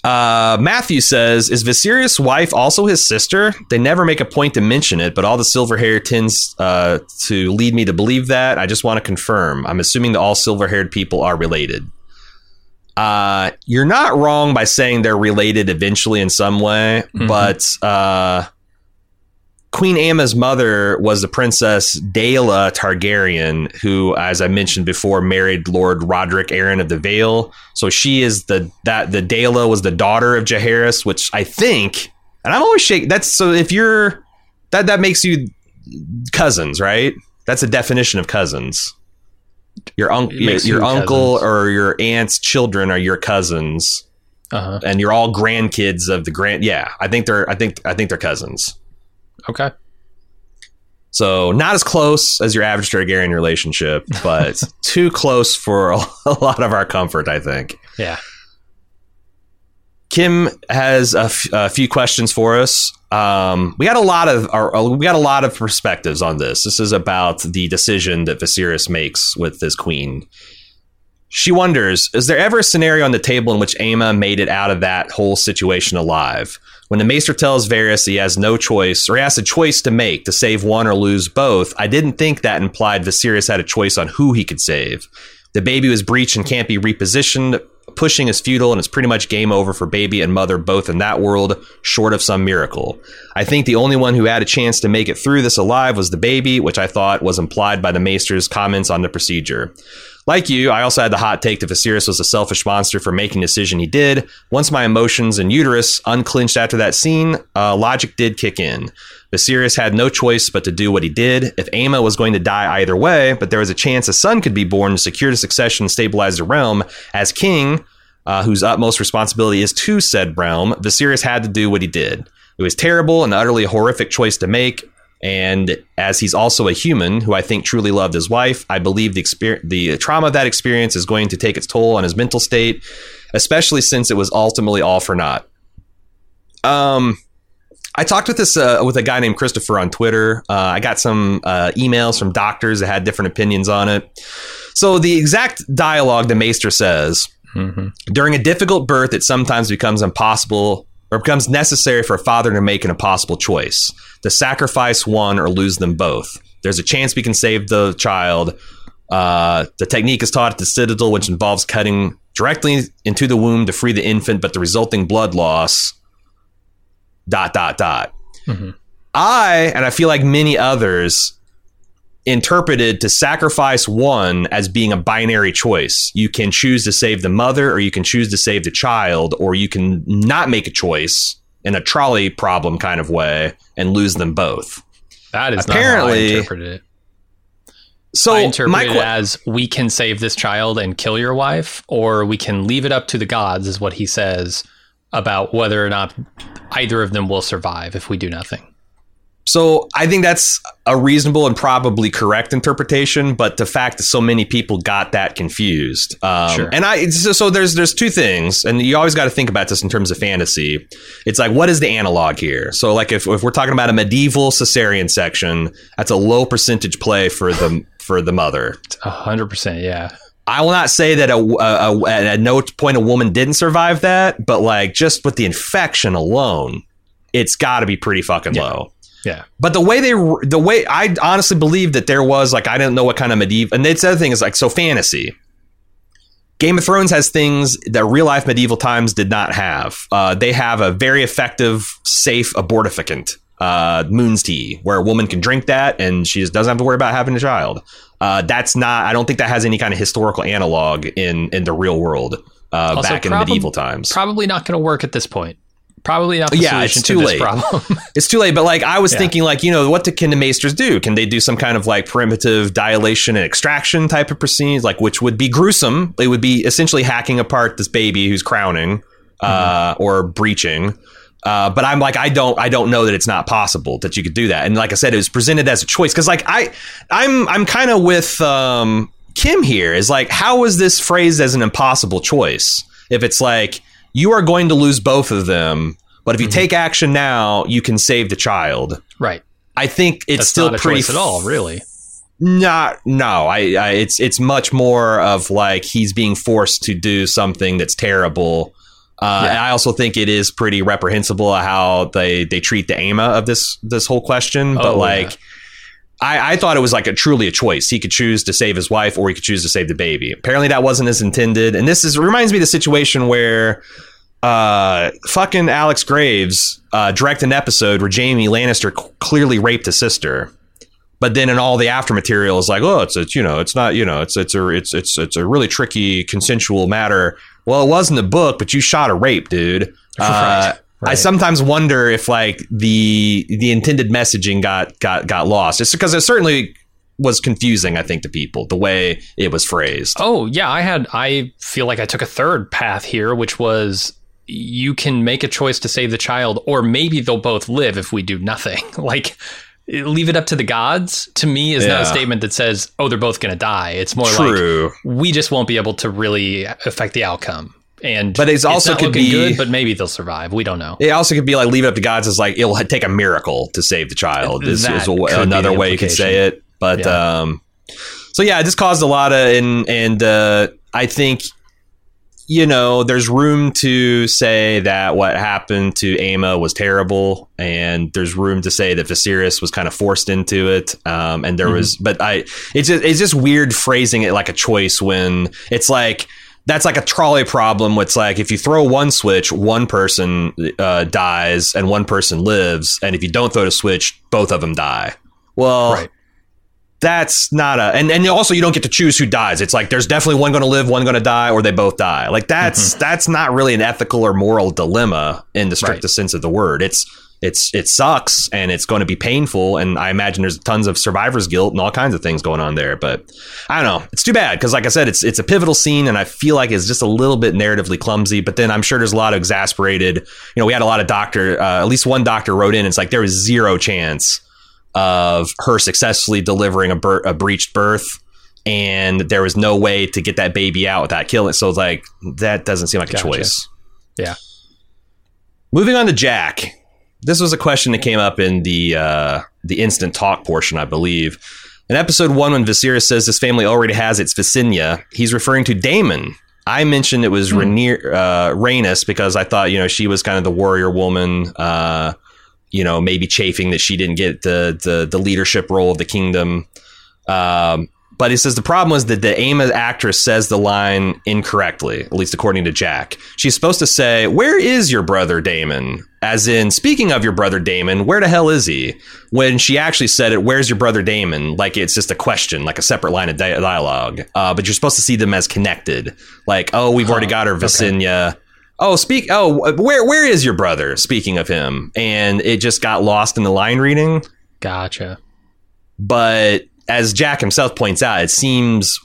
Uh, Matthew says, "Is Viserys' wife also his sister? They never make a point to mention it, but all the silver hair tends uh, to lead me to believe that. I just want to confirm. I'm assuming that all silver-haired people are related. Uh, you're not wrong by saying they're related eventually in some way, mm-hmm. but uh, Queen Aemma's mother was the Princess Daella Targaryen, who, as I mentioned before, married Lord Rodrik Arryn of the Vale. So she is the that the Daella was the daughter of Jaehaerys, which I think, and I'm always shaking. That's so if you're that that makes you cousins, right? That's a definition of cousins. Your uncle, your, your uncle, or your aunt's children are your cousins, uh-huh. and you're all grandkids of the grand. Yeah, I think they're. I think I think they're cousins. Okay. So not as close as your average Targaryen relationship, but too close for a, a lot of our comfort, I think. Yeah. Kim has a, f- a few questions for us. Um, we got a lot of our, we got a lot of perspectives on this. This is about the decision that Viserys makes with his queen. She wonders: Is there ever a scenario on the table in which Aemma made it out of that whole situation alive? When the Maester tells Varys he has no choice, or he has a choice to make to save one or lose both, I didn't think that implied Viserys had a choice on who he could save. The baby was breached and can't be repositioned. Pushing is futile and it's pretty much game over for baby and mother both in that world, short of some miracle. I think the only one who had a chance to make it through this alive was the baby, which I thought was implied by the Maester's comments on the procedure. Like you, I also had the hot take that Viserys was a selfish monster for making the decision he did. Once my emotions and uterus unclinched after that scene, uh, logic did kick in. Viserys had no choice but to do what he did. If Aemma was going to die either way, but there was a chance a son could be born to secure the succession and stabilize the realm, as king, uh, whose utmost responsibility is to said realm, Viserys had to do what he did. It was terrible and utterly horrific choice to make. And as he's also a human who I think truly loved his wife, I believe the experience, the trauma of that experience is going to take its toll on his mental state, especially since it was ultimately all for naught. Um, I talked with this uh, with a guy named Christopher on Twitter. Uh, I got some uh, emails from doctors that had different opinions on it. So the exact dialogue the Maester says mm-hmm. during a difficult birth, it sometimes becomes impossible or becomes necessary for a father to make an impossible choice to sacrifice one or lose them both. There's a chance we can save the child. Uh, the technique is taught at the Citadel, which involves cutting directly into the womb to free the infant, but the resulting blood loss. Dot dot dot. Mm-hmm. I and I feel like many others interpreted to sacrifice one as being a binary choice. You can choose to save the mother, or you can choose to save the child, or you can not make a choice in a trolley problem kind of way and lose them both. That is apparently interpreted it. So I interpret qu- it as we can save this child and kill your wife, or we can leave it up to the gods, is what he says about whether or not either of them will survive if we do nothing. So I think that's a reasonable and probably correct interpretation, but the fact that so many people got that confused, um, sure. and I so, so there's there's two things, and you always got to think about this in terms of fantasy. It's like what is the analog here? So like if, if we're talking about a medieval cesarean section, that's a low percentage play for the for the mother. A hundred percent, yeah. I will not say that a, a, a, at no point a woman didn't survive that, but like just with the infection alone, it's got to be pretty fucking yeah. low. Yeah. But the way they, the way I honestly believe that there was like, I didn't know what kind of medieval, and the other thing is like, so fantasy. Game of Thrones has things that real life medieval times did not have. Uh, they have a very effective, safe abortifacient, uh, Moon's Tea, where a woman can drink that and she just doesn't have to worry about having a child. Uh, that's not, I don't think that has any kind of historical analog in, in the real world uh, also, back in medieval times. Probably not going to work at this point probably not the yeah, solution it's too to late. problem. it's too late. But like I was yeah. thinking, like you know, what can the maesters do? Can they do some kind of like primitive dilation and extraction type of proceedings, like which would be gruesome? They would be essentially hacking apart this baby who's crowning uh, mm-hmm. or breaching. Uh, but I'm like, I don't, I don't know that it's not possible that you could do that. And like I said, it was presented as a choice because, like, I, I'm, I'm kind of with um, Kim here. Is like, how is this phrased as an impossible choice? If it's like you are going to lose both of them. But if you mm-hmm. take action now, you can save the child. Right. I think it's That's still not pretty at all, really. Not no, I, I, it's it's much more of like he's being forced to do something that's terrible. Uh, yeah. I also think it is pretty reprehensible how they they treat the AMA of this this whole question. But oh, like, yeah. I, I thought it was like a truly a choice. He could choose to save his wife, or he could choose to save the baby. Apparently, that wasn't as intended. And this is reminds me of the situation where uh, fucking Alex Graves uh, direct an episode where Jaime Lannister c- clearly raped his sister, but then in all the after material is like, oh, it's it's you know, it's not you know, it's it's a it's it's it's a really tricky consensual matter. Well, it was in the book, but you shot a rape, dude. Uh, right. I sometimes wonder if like the the intended messaging got got got lost. It's because it certainly was confusing, I think, to people the way it was phrased. Oh yeah, I had I feel like I took a third path here, which was you can make a choice to save the child, or maybe they'll both live if we do nothing. like leave it up to the gods to me is not a statement that says, "Oh, they're both going to die." It's more True. like we just won't be able to really affect the outcome. And But it's also not could be- good, but maybe they'll survive. We don't know. It also could be like leave it up to gods. It's like it'll take a miracle to save the child. Is a, another way you could say it. But Yeah. um, so yeah, it just caused a lot of and and uh, I think you know there's room to say that what happened to Aemma was terrible, and there's room to say that Viserys was kind of forced into it. Um, and there Mm-hmm. was, but I it's just, it's just weird phrasing it like a choice when it's like that's like a trolley problem. It's like if you throw one switch, one person uh, dies and one person lives, and if you don't throw the switch, both of them die. Well, Right. that's not a and and also you don't get to choose who dies. It's like there's definitely one going to live, one going to die, or they both die. Like that's that's not really an ethical or moral dilemma in the strictest sense of the word. It's it's it sucks and it's going to be painful and I imagine there's tons of survivor's guilt and all kinds of things going on there. But I don't know. It's too bad because like I said, it's it's a pivotal scene and I feel like it's just a little bit narratively clumsy. But then I'm sure there's a lot of exasperated. You know, we had a lot of doctor. Uh, at least one doctor wrote in. It's like there was zero chance of her successfully delivering a, bir- a breached birth and there was no way to get that baby out without killing it so it's like that doesn't seem like a choice Yeah. moving on to jack this was a question that came up in the uh, the instant talk portion i believe in episode one when Viserys says this family already has its Visenya, he's referring to Daemon. I mentioned it was Rhaenyra, uh, Rhaenys because I thought, you know, she was kind of the warrior woman, uh, you know, maybe chafing that she didn't get the the, the leadership role of the kingdom. Um, but he says the problem was that the Aemma actress says the line incorrectly, at least according to Jack. She's supposed to say, "Where is your brother Daemon?" As in, speaking of your brother Daemon, where the hell is he? When she actually said it, "Where's your brother Daemon?" Like it's just a question, like a separate line of di- dialogue. Uh, but you're supposed to see them as connected. Like, oh, we've already got our Visenya. Oh, speak. Oh, where where is your brother? Speaking of him, and it just got lost in the line reading. Gotcha. But as Jack himself points out, it seems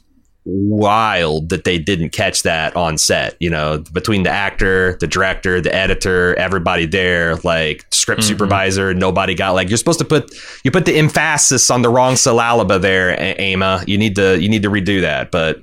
wild that they didn't catch that on set. You know, between the actor, the director, the editor, everybody there, like script mm-hmm. supervisor, nobody got like you're supposed to put you put the emphasis on the wrong syllable there, Aemma. You need to you need to redo that. But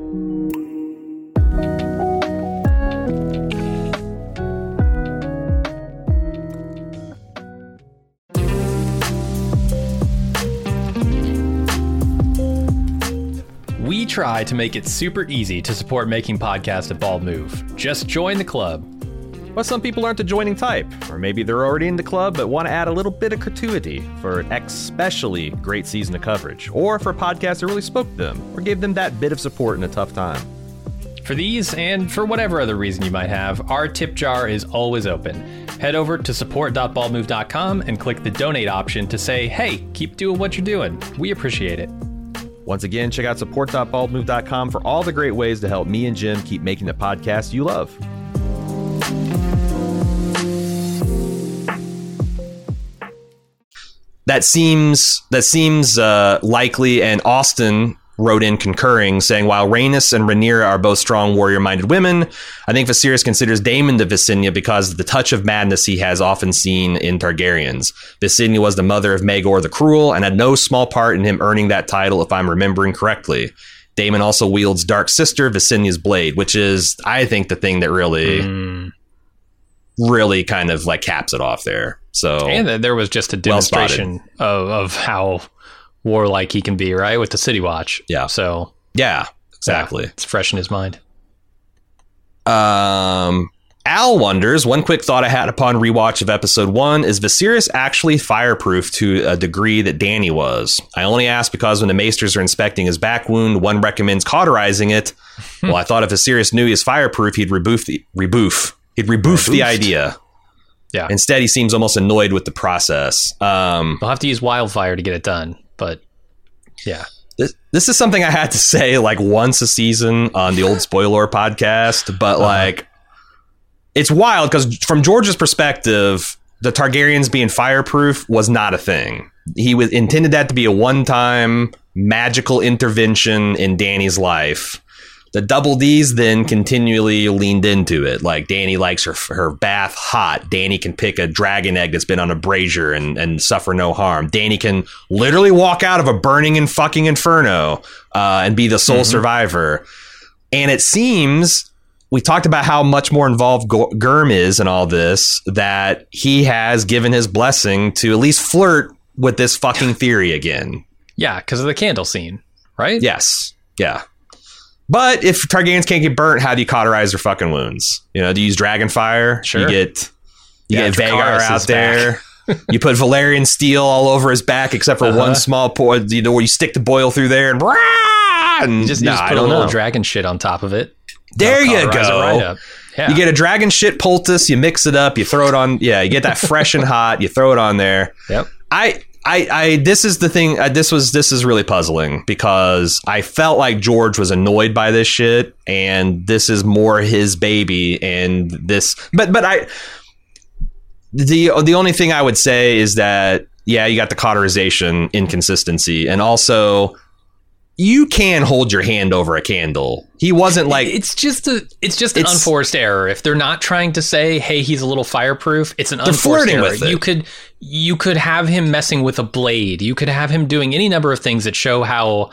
Try to make it super easy to support making podcasts at Bald Move. Just join the club. But some people aren't the joining type, or maybe they're already in the club but want to add a little bit of gratuity for an especially great season of coverage, or for a podcast that really spoke to them, or gave them that bit of support in a tough time. For these, and for whatever other reason you might have, our tip jar is always open. Head over to support.baldmove.com and click the donate option to say, hey, keep doing what you're doing. We appreciate it. Once again, check out support.baldmove.com for all the great ways to help me and Jim keep making the podcast you love. That seems that seems uh, likely, and Austin wrote in concurring, saying, While Rhaenys and Rhaenyra are both strong warrior minded women, I think Viserys considers Daemon to Visenya because of the touch of madness he has often seen in Targaryens. Visenya was the mother of Maegor the Cruel and had no small part in him earning that title, if I'm remembering correctly. Daemon also wields Dark Sister, Visenya's blade, which is, I think, the thing that really, Mm. really kind of like caps it off there. So, And there was just a Well demonstration of, of how warlike he can be, right? With the City Watch. Yeah. So yeah, exactly. yeah, it's fresh in his mind. Um, Al wonders one quick thought I had upon rewatch of episode one is Viserys actually fireproof to a degree that Dany was? I only ask because when the Maesters are inspecting his back wound, one recommends cauterizing it. well, I thought if Viserys knew he was fireproof, he'd rebuff the rebuff. He'd rebuff the idea. Yeah. Instead, he seems almost annoyed with the process. Um, They'll have to use wildfire to get it done, but yeah. this, this is something I had to say like once a season on the old spoiler podcast, but uh-huh. like it's wild because from George's perspective, the Targaryens being fireproof was not a thing. He was intended that to be a one-time magical intervention in Dany's life. The double D's then continually leaned into it. Like Dany likes her her bath hot. Dany can pick a dragon egg that's been on a brazier and, and suffer no harm. Dany can literally walk out of a burning and fucking inferno uh, and be the sole survivor. And it seems we talked about how much more involved Go- Germ is in all this that he has given his blessing to at least flirt with this fucking theory again. Yeah, because of the candle scene, right? Yes. Yeah. But if Targaryens can't get burnt, how do you cauterize their fucking wounds? You know, do you use dragon fire? Sure. You get you Yeah, get Vhagar out there. you put Valyrian steel all over his back, except for Uh-huh. one small point. You know where you stick the boil through there and, and You just, you no, just I put a little know. dragon shit on top of it. There you go. Yeah. You get a dragon shit poultice, you mix it up, you throw it on. Yeah, you get that fresh and hot. You throw it on there. Yep. I, I, I. This is the thing. Uh, this was. This is really puzzling because I felt like George was annoyed by this shit, and this is more his baby. And this, but, but I. The the only thing I would say is that yeah, you got the cauterization inconsistency, and also you can hold your hand over a candle. He wasn't like it's just a it's just an It's- unforced error. If they're not trying to say, "Hey, he's a little fireproof," it's an unforced error. with it. You could you could have him messing with a blade. You could have him doing any number of things that show how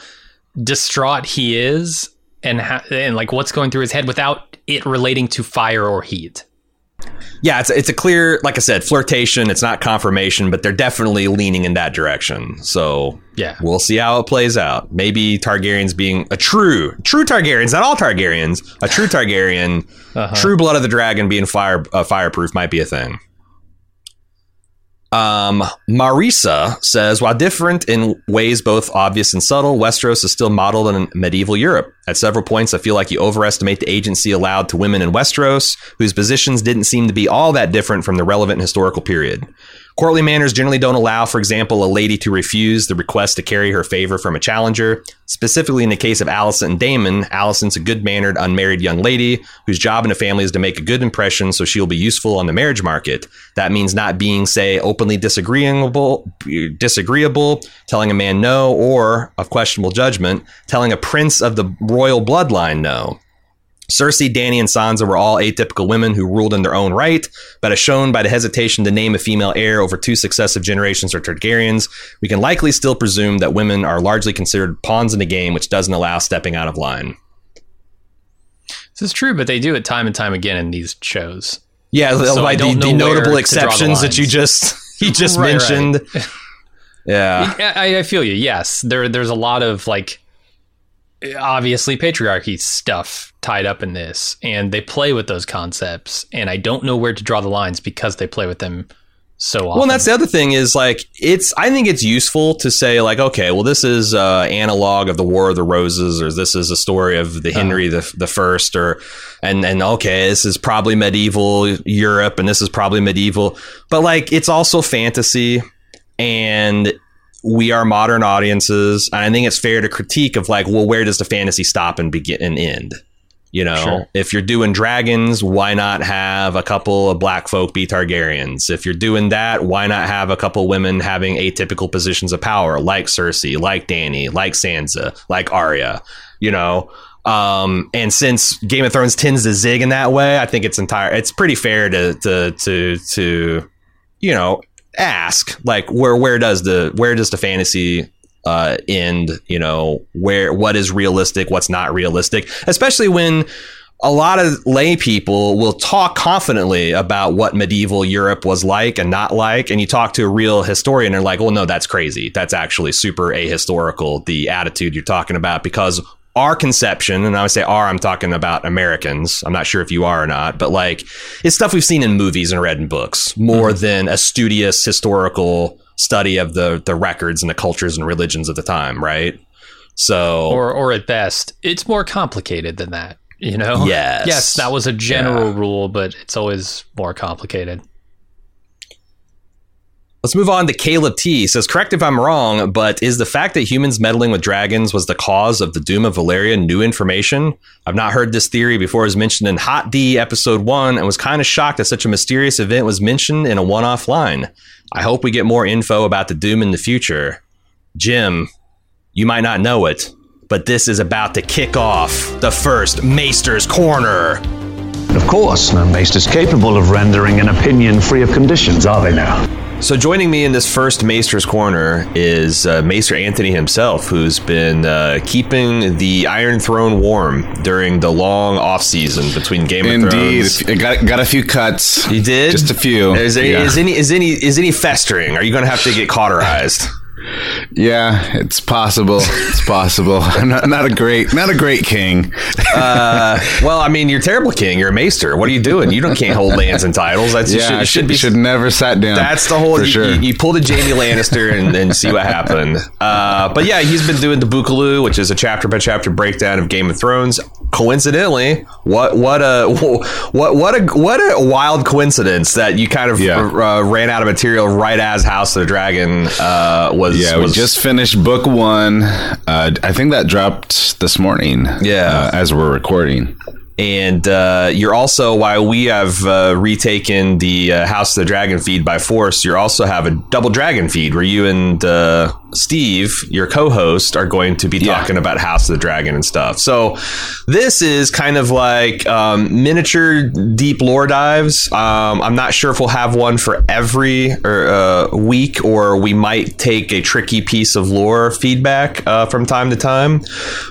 distraught he is and ha- and like what's going through his head without it relating to fire or heat. Yeah, it's it's a clear, like I said, flirtation. It's not confirmation, but they're definitely leaning in that direction. So Yeah. we'll see how it plays out. Maybe Targaryens being a true, true Targaryens, not all Targaryens, a true Targaryen, Uh-huh. true blood of the dragon being fire uh, fireproof might be a thing. Um, Marisa says, while different in ways both obvious and subtle, Westeros is still modeled in medieval Europe. At several points, I feel like you overestimate the agency allowed to women in Westeros, whose positions didn't seem to be all that different from the relevant historical period. Courtly manners generally don't allow, for example, a lady to refuse the request to carry her favor from a challenger. Specifically, in the case of Alicent and Daemon, Alicent's a good mannered, unmarried young lady whose job in a family is to make a good impression so she'll be useful on the marriage market. That means not being, say, openly disagreeable, disagreeable, telling a man no, or, of questionable judgment, telling a prince of the royal bloodline no. Cersei, Dany, and Sansa were all atypical women who ruled in their own right, but as shown by the hesitation to name a female heir over two successive generations of Targaryens, we can likely still presume that women are largely considered pawns in a game which doesn't allow stepping out of line. This is true, but they do it time and time again in these shows. Yeah, So by the, the notable draw the exceptions that you just you just Right, right. mentioned. Yeah. I, I feel you. Yes, there there's a lot of like obviously patriarchy stuff tied up in this, and they play with those concepts, and I don't know where to draw the lines because they play with them so often. Well, and that's the other thing is like it's. I think it's useful to say like, okay, well, this is uh, analog of the War of the Roses, or this is a story of the Henry the the First, or and and okay, this is probably medieval Europe, and this is probably medieval, but like it's also fantasy, and we are modern audiences, and I think it's fair to critique of like, well, where does the fantasy stop and begin and end? You know, Sure. if you're doing dragons, why not have a couple of black folk be Targaryens? If you're doing that, why not have a couple women having atypical positions of power, like Cersei, like Dany, like Sansa, like Arya? You know, um, and since Game of Thrones tends to zig in that way, I think it's entire. It's pretty fair to to to to you know ask like where where does the where does the fantasy uh, end? You know where what is realistic, what's not realistic, especially when a lot of lay people will talk confidently about what medieval Europe was like and not like. And you talk to a real historian, and they're like, well, no, that's crazy. That's actually super ahistorical, the attitude you're talking about, because our conception, and I would say our, I'm talking about Americans. I'm not sure if you are or not, but like it's stuff we've seen in movies and read in books more mm-hmm. than a studious historical study of the the records and the cultures and religions of the time, right? So or or at best, it's more complicated than that. You know? Yes. Yes, that was a general Yeah. rule, but it's always more complicated. Let's move on to Caleb T. Says, correct if I'm wrong, but is the fact that humans meddling with dragons was the cause of the doom of Valyria new information? I've not heard this theory before. It was mentioned in Hot D episode one and was kind of shocked that such a mysterious event was mentioned in a one off line. I hope we get more info about the doom in the future. Jim, you might not know it, but this is about to kick off the first Maester's Corner. Of course, no maester is capable of rendering an opinion free of conditions, are they now? So joining me in this first Maester's Corner is uh, Maester Anthony himself, who's been uh, keeping the Iron Throne warm during the long off season between Game of Thrones. I got got a few cuts. You did just a few. Is, there, yeah. is any is any is any festering? Are you going to have to get cauterized? Yeah, it's possible. It's possible. Not, not a great not a great king. uh, well, I mean, you're a terrible king. You're a Maester. What are you doing? You don't can't hold lands and titles. That's you yeah, should, I you should be should never sat down. That's the whole. for You, sure. you, you pulled a Jaime Lannister and, and see what happened. Uh, but yeah, he's been doing the Bookaloo, which is a chapter by chapter breakdown of Game of Thrones. Coincidentally, what what a what what a what a wild coincidence that you kind of Yeah. uh, ran out of material right as House of the Dragon uh, was. yeah, we just finished book one. Uh, I think that dropped this morning. Yeah. uh, as we're recording. And uh, you're also, while we have uh, retaken the uh, House of the Dragon feed by force, you also have a double dragon feed where you and uh, Steve, your co host, are going to be Yeah. talking about House of the Dragon and stuff. So this is kind of like um, miniature deep lore dives. Um, I'm not sure if we'll have one for every or, uh, week or we might take a tricky piece of lore feedback uh, from time to time.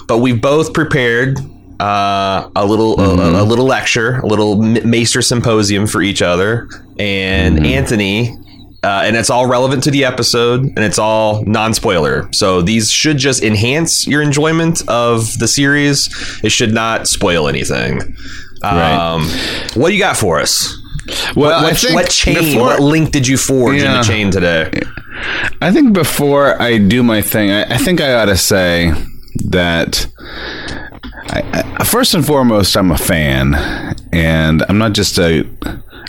But we've both prepared uh, a little a, a little lecture, a little Maester symposium for each other, and Anthony. Uh, and it's all relevant to the episode, and it's all non-spoiler. So these should just enhance your enjoyment of the series. It should not spoil anything. Um, what do you got for us? Well, what, think what chain? before- what link did you forge in the chain today? I think before I do my thing, I, I think I ought to say that I, I, first and foremost, I'm a fan, and I'm not just a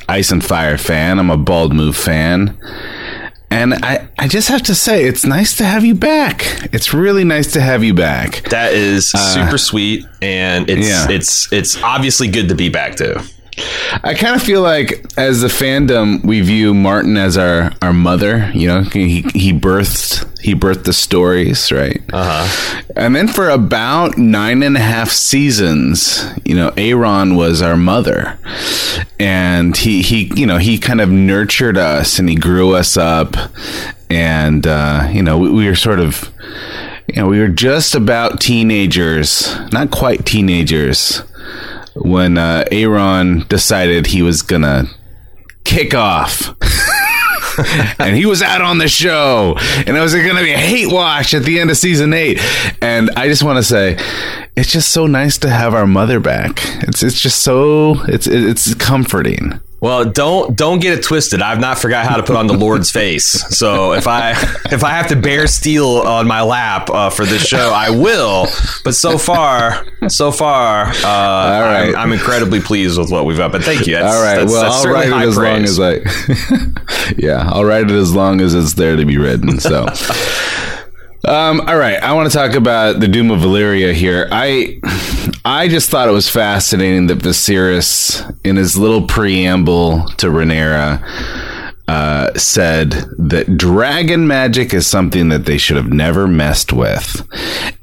Ice and Fire fan. I'm a Bald Move fan. And I, I just have to say, it's nice to have you back. It's really nice to have you back. That is uh, super sweet, and it's yeah. it's it's obviously good to be back too. I kind of feel like, as the fandom, we view Martin as our, our mother. You know, he he birthed he birthed the stories, right? Uh huh. And then for about nine and a half seasons, you know, Aaron was our mother, and he he you know he kind of nurtured us and he grew us up, and uh, you know we, we were sort of. You know, we were just about teenagers, not quite teenagers, when uh, Aaron decided he was gonna kick off. and he was out on the show, and it was going to be a hate wash at the end of season eight. And I just want to say, it's just so nice to have our mother back. It's it's just so it's it's comforting. Well, don't don't get it twisted. I've not forgot how to put on the Lord's face. So if I if I have to bear steel on my lap uh, for this show, I will. But so far, so far, uh, All right. I'm, I'm incredibly pleased with what we've got. But thank you. That's, All right, that's, well, that's I'll write it as long as I. yeah, I'll write it as long as it's there to be written. So. Um, all right, I want to talk about the Doom of Valyria here. I I just thought it was fascinating that Viserys, in his little preamble to Rhaenyra, uh, said that dragon magic is something that they should have never messed with,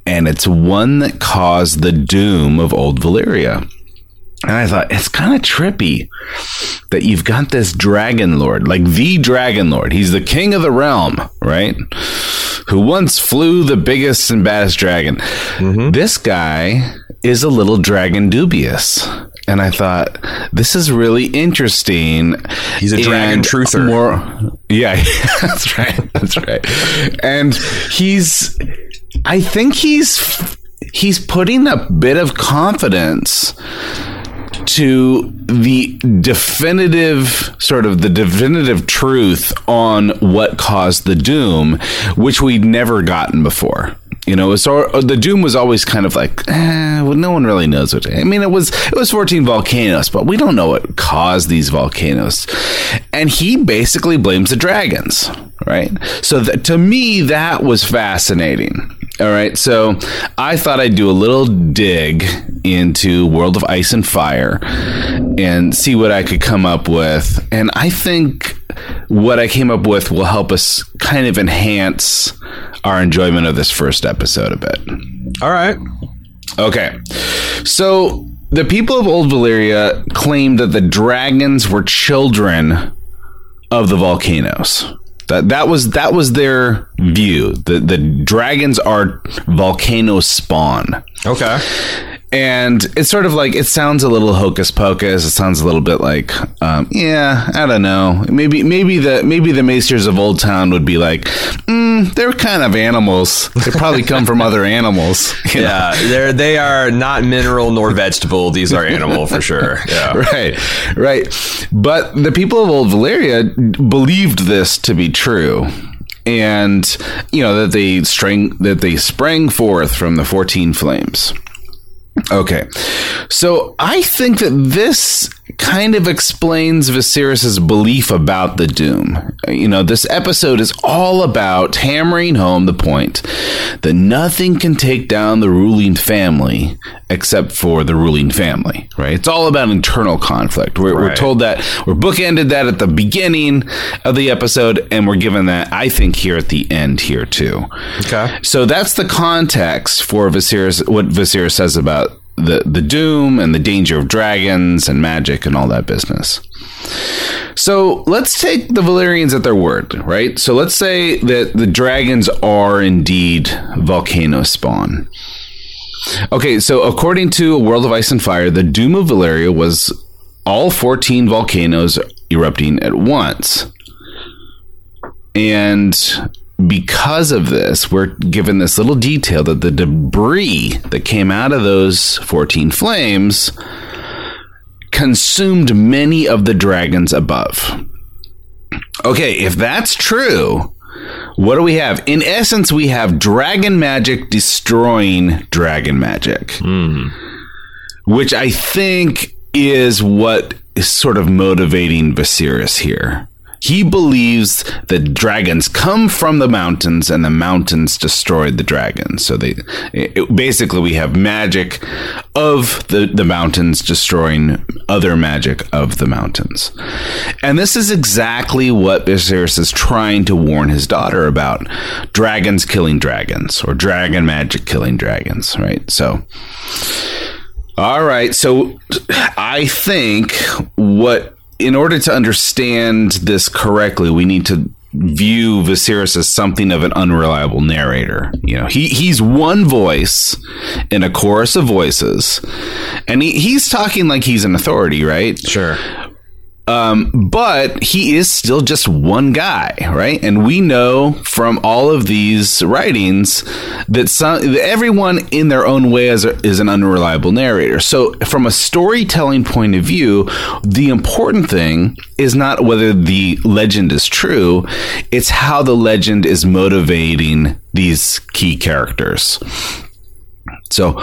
and it's one that caused the doom of old Valyria. And I thought it's kind of trippy that you've got this dragon lord, like the dragon lord. He's the king of the realm, right? Who once flew the biggest and baddest dragon. Mm-hmm. This guy is a little dragon dubious. And I thought this is really interesting. He's a dragon truther. More, yeah, that's right. That's right. And he's, I think he's he's putting a bit of confidence to the definitive sort of the definitive truth on what caused the doom, which we'd never gotten before. You know, so the doom was always kind of like, eh, well, no one really knows what. I mean, it was it was 14 volcanoes, but we don't know what caused these volcanoes. And he basically blames the dragons, right? So to me, that was fascinating. All right, so I thought I'd do a little dig into World of Ice and Fire and see what I could come up with. And I think what I came up with will help us kind of enhance our enjoyment of this first episode a bit. All right. Okay. So the people of Old Valyria claimed that the dragons were children of the volcanoes. That that was that was their view. The the dragons are volcano spawn. Okay and it's sort of like it sounds a little hocus pocus. It sounds a little bit like, um, yeah, I don't know. Maybe maybe the maybe the Maesters of Old Town would be like, mm, they're kind of animals. They probably come from other animals. Yeah, they're they are not mineral nor vegetable. These are animal for sure. Yeah, right, right. But the people of Old Valyria believed this to be true and you know that they string that they sprang forth from the 14 flames Okay. So I think that this kind of explains Viserys's belief about the Doom. You know, this episode is all about hammering home the point that nothing can take down the ruling family except for the ruling family, right? It's all about internal conflict. We're, right. we're told that, we're bookended that at the beginning of the episode, and we're given that, I think, here at the end here too. Okay. So that's the context for Viserys, what Viserys says about the the doom and the danger of dragons and magic and all that business. So let's take the Valyrians at their word, right? So let's say that the dragons are indeed volcano spawn. Okay, so according to A World of Ice and Fire, the doom of Valyria was all 14 volcanoes erupting at once. And because of this, we're given this little detail that the debris that came out of those 14 flames consumed many of the dragons above. Okay, if that's true, what do we have? In essence, we have dragon magic destroying dragon magic, mm. which I think is what is sort of motivating Viserys here. He believes that dragons come from the mountains and the mountains destroyed the dragons. So they it, basically we have magic of the, the mountains destroying other magic of the mountains. And this is exactly what Viserys is trying to warn his daughter about. Dragons killing dragons or dragon magic killing dragons, right? So all right. So I think what in order to understand this correctly, we need to view Viserys as something of an unreliable narrator. You know, he he's one voice in a chorus of voices, and he, he's talking like he's an authority, right? Sure. Um, but he is still just one guy, right? And we know from all of these writings that some that everyone in their own way is, a, is an unreliable narrator. So, from a storytelling point of view, the important thing is not whether the legend is true; it's how the legend is motivating these key characters. So,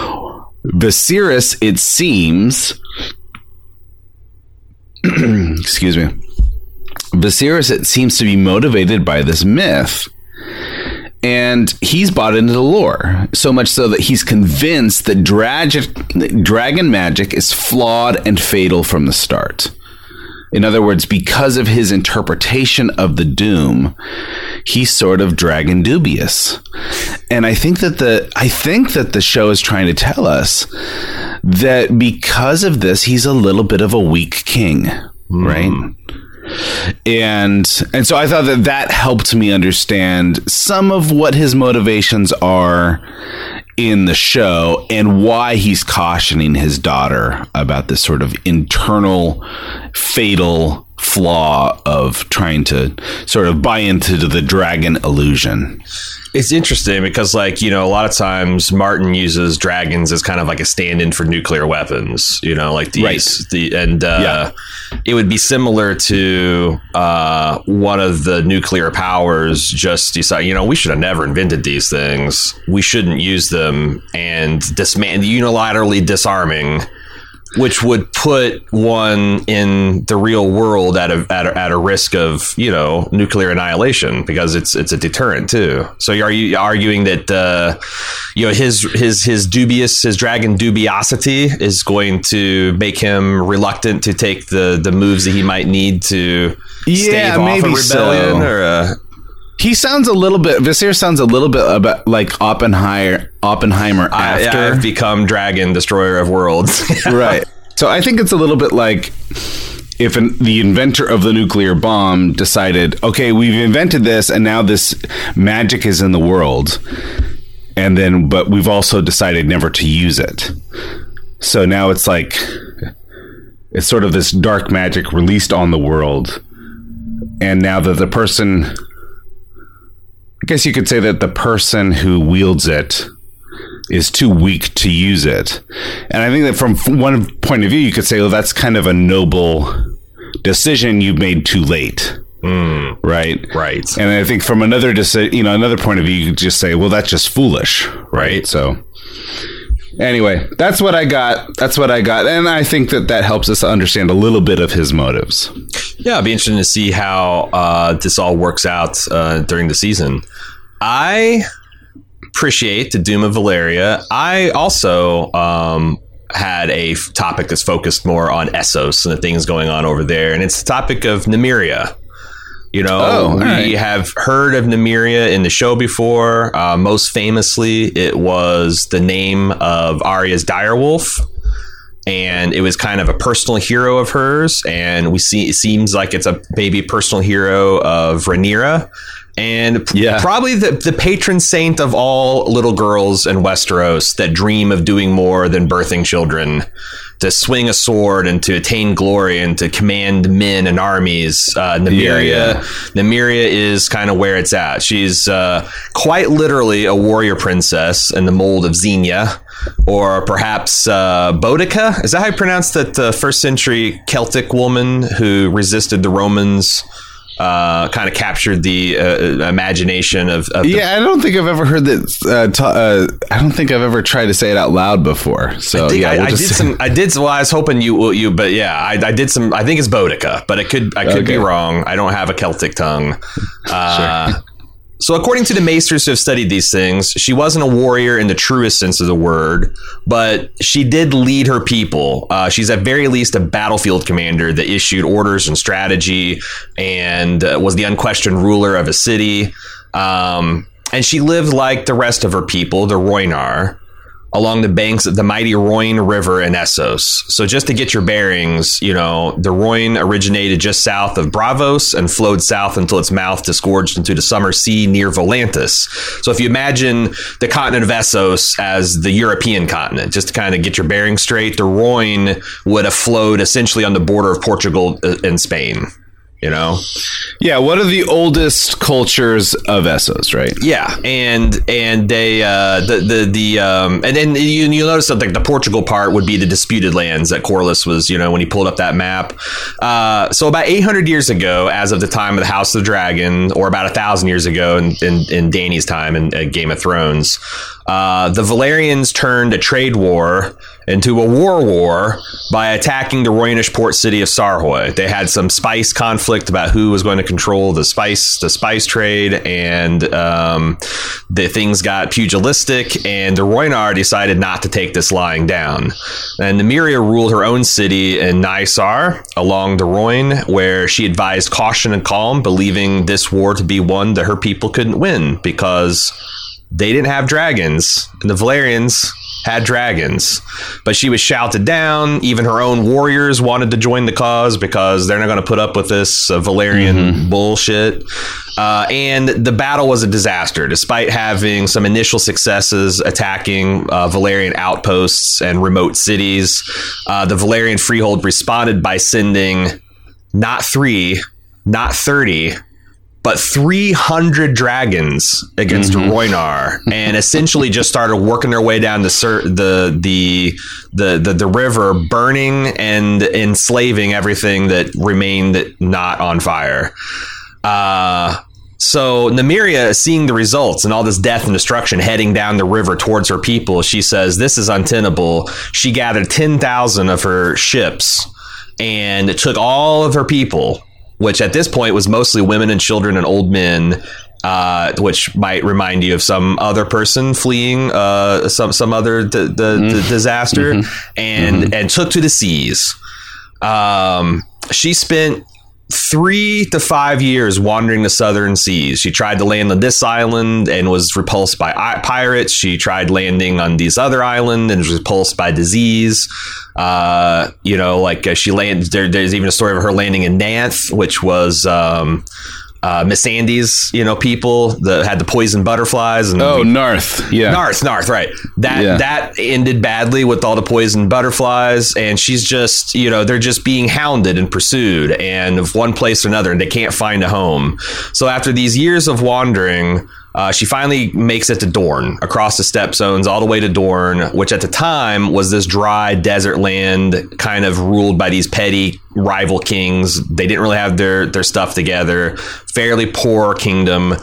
Viserys, it seems excuse me, Viserys seems to be motivated by this myth. and he's bought into the lore so much so that he's convinced that drag- dragon magic is flawed and fatal from the start. In other words, because of his interpretation of the doom, he's sort of dragon dubious. And I think that the I think that the show is trying to tell us that because of this, he's a little bit of a weak king, mm. right? and and so I thought that that helped me understand some of what his motivations are in the show and why he's cautioning his daughter about this sort of internal fatal flaw of trying to sort of buy into the dragon illusion. It's interesting because, like, you know, a lot of times Martin uses dragons as kind of like a stand-in for nuclear weapons. You know, like these, right. the and uh, yeah. it would be similar to uh, one of the nuclear powers just decide, you know, we should have never invented these things. We shouldn't use them, and dismantle unilaterally disarming which would put one in the real world at a, at a, at a risk of you know nuclear annihilation because it's it's a deterrent too. So are you arguing that uh, you know his his his dubious his dragon dubiosity is going to make him reluctant to take the the moves that he might need to yeah, stave off a rebellion so. or a, he sounds a little bit. Viserys sounds a little bit about like Oppenheimer. Oppenheimer after I, have become Dragon Destroyer of Worlds. right. So I think it's a little bit like if an, the inventor of the nuclear bomb decided, okay, we've invented this, and now this magic is in the world, and then but we've also decided never to use it. So now it's like it's sort of this dark magic released on the world, and now that the person I guess you could say that the person who wields it is too weak to use it. And I think that from one point of view, you could say, well, that's kind of a noble decision you made too late. Mm, right. Right. And I think from another decision, you know, another point of view, you could just say, well, that's just foolish. Right. So anyway, that's what I got. That's what I got. And I think that that helps us understand a little bit of his motives. Yeah, it'd be interesting to see how uh, this all works out uh, during the season. I appreciate the Doom of Valyria. I also um, had a topic that's focused more on Essos and the things going on over there, and it's the topic of Nymeria. You know, oh, we right. have heard of Nymeria in the show before. Uh, most famously, it was the name of Arya's direwolf and it was kind of a personal hero of hers. And we see it seems like it's a maybe personal hero of Rhaenyra, and yeah. probably the, the patron saint of all little girls in Westeros that dream of doing more than birthing children, to swing a sword and to attain glory and to command men and armies. Uh, Nymeria, yeah, yeah. Nymeria is kind of where it's at. She's uh, quite literally a warrior princess in the mold of Xena. Or perhaps uh, Boudica. Is that how you pronounce that uh, first century Celtic woman who resisted the Romans uh, kind of captured the uh, imagination of, of yeah. I don't think I've ever heard that. Uh, uh, I don't think I've ever tried to say it out loud before. So I yeah, I, we'll I did some. I did. Well, I was hoping you you, but yeah, I, I did some. I think it's Boudica, but it could I could okay. be wrong. I don't have a Celtic tongue. Uh, sure. So, according to the maesters who have studied these things, she wasn't a warrior in the truest sense of the word, but she did lead her people. Uh, she's at very least a battlefield commander that issued orders and strategy and uh, was the unquestioned ruler of a city. Um, and she lived like the rest of her people, the Rhoynar along the banks of the mighty Rhoyne River in Essos. So just to get your bearings, you know, the Rhoyne originated just south of Braavos and flowed south until its mouth disgorged into the summer sea near Volantis. So if you imagine the continent of Essos as the European continent, just to kind of get your bearings straight, the Rhoyne would have flowed essentially on the border of Portugal uh, and Spain you know? Yeah what are the oldest cultures of essos right? Yeah. And and they uh the the the um and then you, you'll notice that like the portugal part would be the disputed lands that corlys was you know when he pulled up that map. Uh so about 800 years ago as of the time of the house of the dragon or about a thousand years ago in in, in Dany's time in, in game of thrones uh, the valyrians turned a trade war into a war war by attacking the Rhoynish port city of Sarhoy. They had some spice conflict about who was going to control the spice the spice trade, and um, the things got pugilistic. And the Rhoynar decided not to take this lying down. And Nymeria ruled her own city in Ny Sar along the Rhoyne, where she advised caution and calm, believing this war to be one that her people couldn't win because they didn't have dragons, and the Valyrians had dragons. But she was shouted down. Even her own warriors wanted to join the cause because they're not going to put up with this uh, Valyrian bullshit. Uh, and the battle was a disaster, despite having some initial successes attacking uh, Valyrian outposts and remote cities. Uh, the Valyrian freehold responded by sending not three, not 30, but 300 dragons against Rhoynar and essentially just started working their way down the sur- the, the the the the river burning and enslaving everything that remained not on fire. Uh so Nymeria, seeing the results and all this death and destruction heading down the river towards her people, she says, "This is untenable." She gathered ten thousand of her ships and took all of her people, which at this point was mostly women and children and old men, uh, which might remind you of some other person fleeing uh, some some other d- d- d- disaster, and and took to the seas. Um, she spent three to five years wandering the southern seas. She tried to land on this island and was repulsed by pirates. She tried landing on this other island and was repulsed by disease. Uh, you know, like uh, she landed. There, there's even a story of her landing in Nanth, which was. Um, uh, Missandei's, you know, people that had the poison butterflies and Oh, Naath. Yeah. Naath, Naath, right. That Yeah. that ended badly with all the poison butterflies, and she's just, you know, they're just being hounded and pursued, and of one place to another, and they can't find a home. So after these years of wandering, uh, she finally makes it to Dorne, across the Stepstones, all the way to Dorne, which at the time was this dry desert land, kind of ruled by these petty rival kings. They didn't really have their their stuff together. Fairly poor kingdom,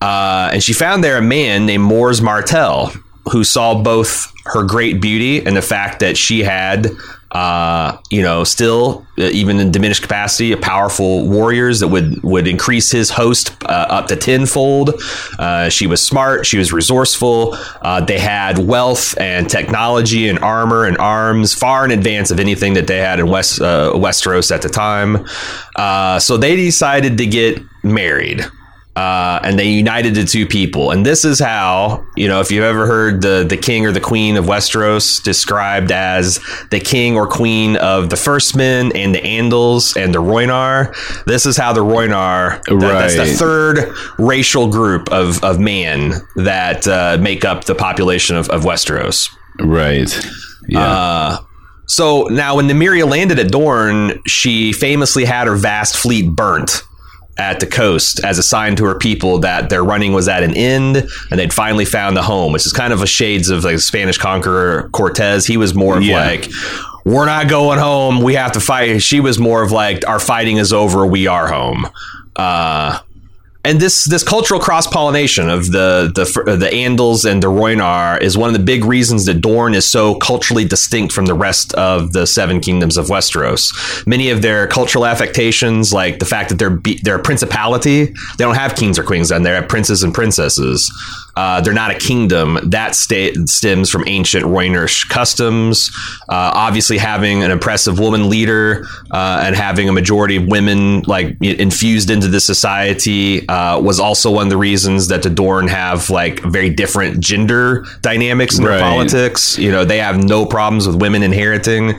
uh, and she found there a man named Mors Martell, who saw both her great beauty and the fact that she had, uh, you know, still uh, even in diminished capacity, a powerful warriors that would would increase his host uh, up to tenfold. Uh, she was smart. She was resourceful. Uh, they had wealth and technology and armor and arms far in advance of anything that they had in West uh, Westeros at the time. Uh, so they decided to get married uh, and they united the two people. And this is how, you know, if you've ever heard the the king or the queen of Westeros described as the king or queen of the First Men and the Andals and the Roynar, this is how the Roynar, that- that's the third racial group of, of man that uh, make up the population of, of Westeros. Right. Yeah. Uh, so now, when Nymeria landed at Dorne, she famously had her vast fleet burnt at the coast as a sign to her people that their running was at an end and they'd finally found the home, which is kind of a shades of like Spanish conqueror Cortez. He was more of Yeah. like, we're not going home. We have to fight. She was more of like, our fighting is over. We are home. Uh, and this this cultural cross pollination of the the uh, the Andals and the Roynar is one of the big reasons that Dorne is so culturally distinct from the rest of the Seven Kingdoms of Westeros. Many of their cultural affectations, like the fact that they're be, they're a principality, they don't have kings or queens, and they have princes and princesses. Uh, they're not a kingdom. That sta- stems from ancient Roynerish customs. Uh, obviously, having an impressive woman leader uh, and having a majority of women like infused into the society uh, was also one of the reasons that the Dorn have like very different gender dynamics in their politics. You know, they have no problems with women inheriting.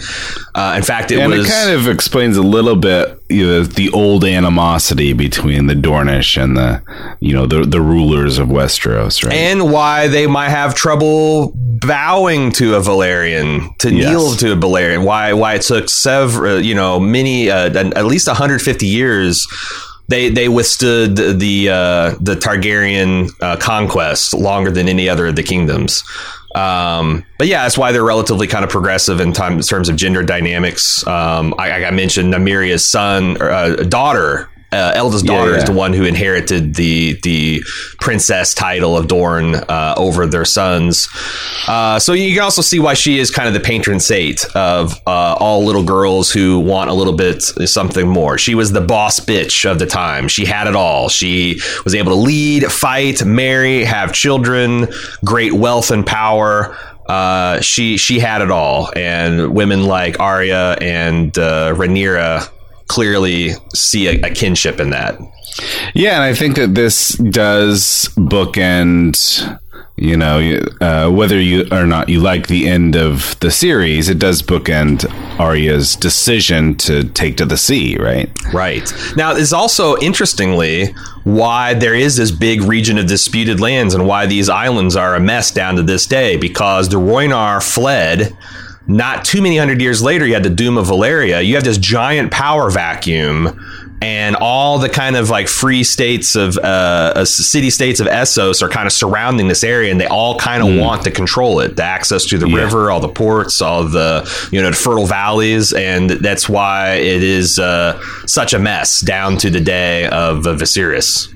Uh, in fact, it and was it kind of explains a little bit you know, the old animosity between the Dornish and the you know the the rulers of Westeros, right? and why they might have trouble bowing to a Valyrian, to Yes. kneel to a Valyrian. Why why it took several, you know, many uh, at least 150 years. They they withstood the the, uh, the Targaryen uh, conquest longer than any other of the kingdoms. Um, but yeah, that's why they're relatively kind of progressive in, time, in terms of gender dynamics. Um, I, I mentioned Nymeria's son, or, uh, daughter, uh, eldest Yeah, daughter is the one who inherited the the princess title of Dorne uh, over their sons. Uh, so you can also see why she is kind of the patron saint of uh, all little girls who want a little bit something more. She was the boss bitch of the time. She had it all. She was able to lead, fight, marry, have children, great wealth and power. Uh, she she had it all, and women like Arya and uh, Rhaenyra clearly see a, a kinship in that. Yeah, and I think that this does bookend. You know, uh, whether you or not you like the end of the series, it does bookend Arya's decision to take to the sea, right? Right. Now, it's also interestingly why there is this big region of disputed lands and why these islands are a mess down to this day because the Rhoynar fled. Not too many hundred years later, you had the Doom of Valyria. You have this giant power vacuum, and all the kind of like free states of uh, uh, city states of Essos are kind of surrounding this area, and they all kind of want to control it. The access to the river, all the ports, all the you know the fertile valleys, and that's why it is uh, such a mess down to the day of uh, Viserys.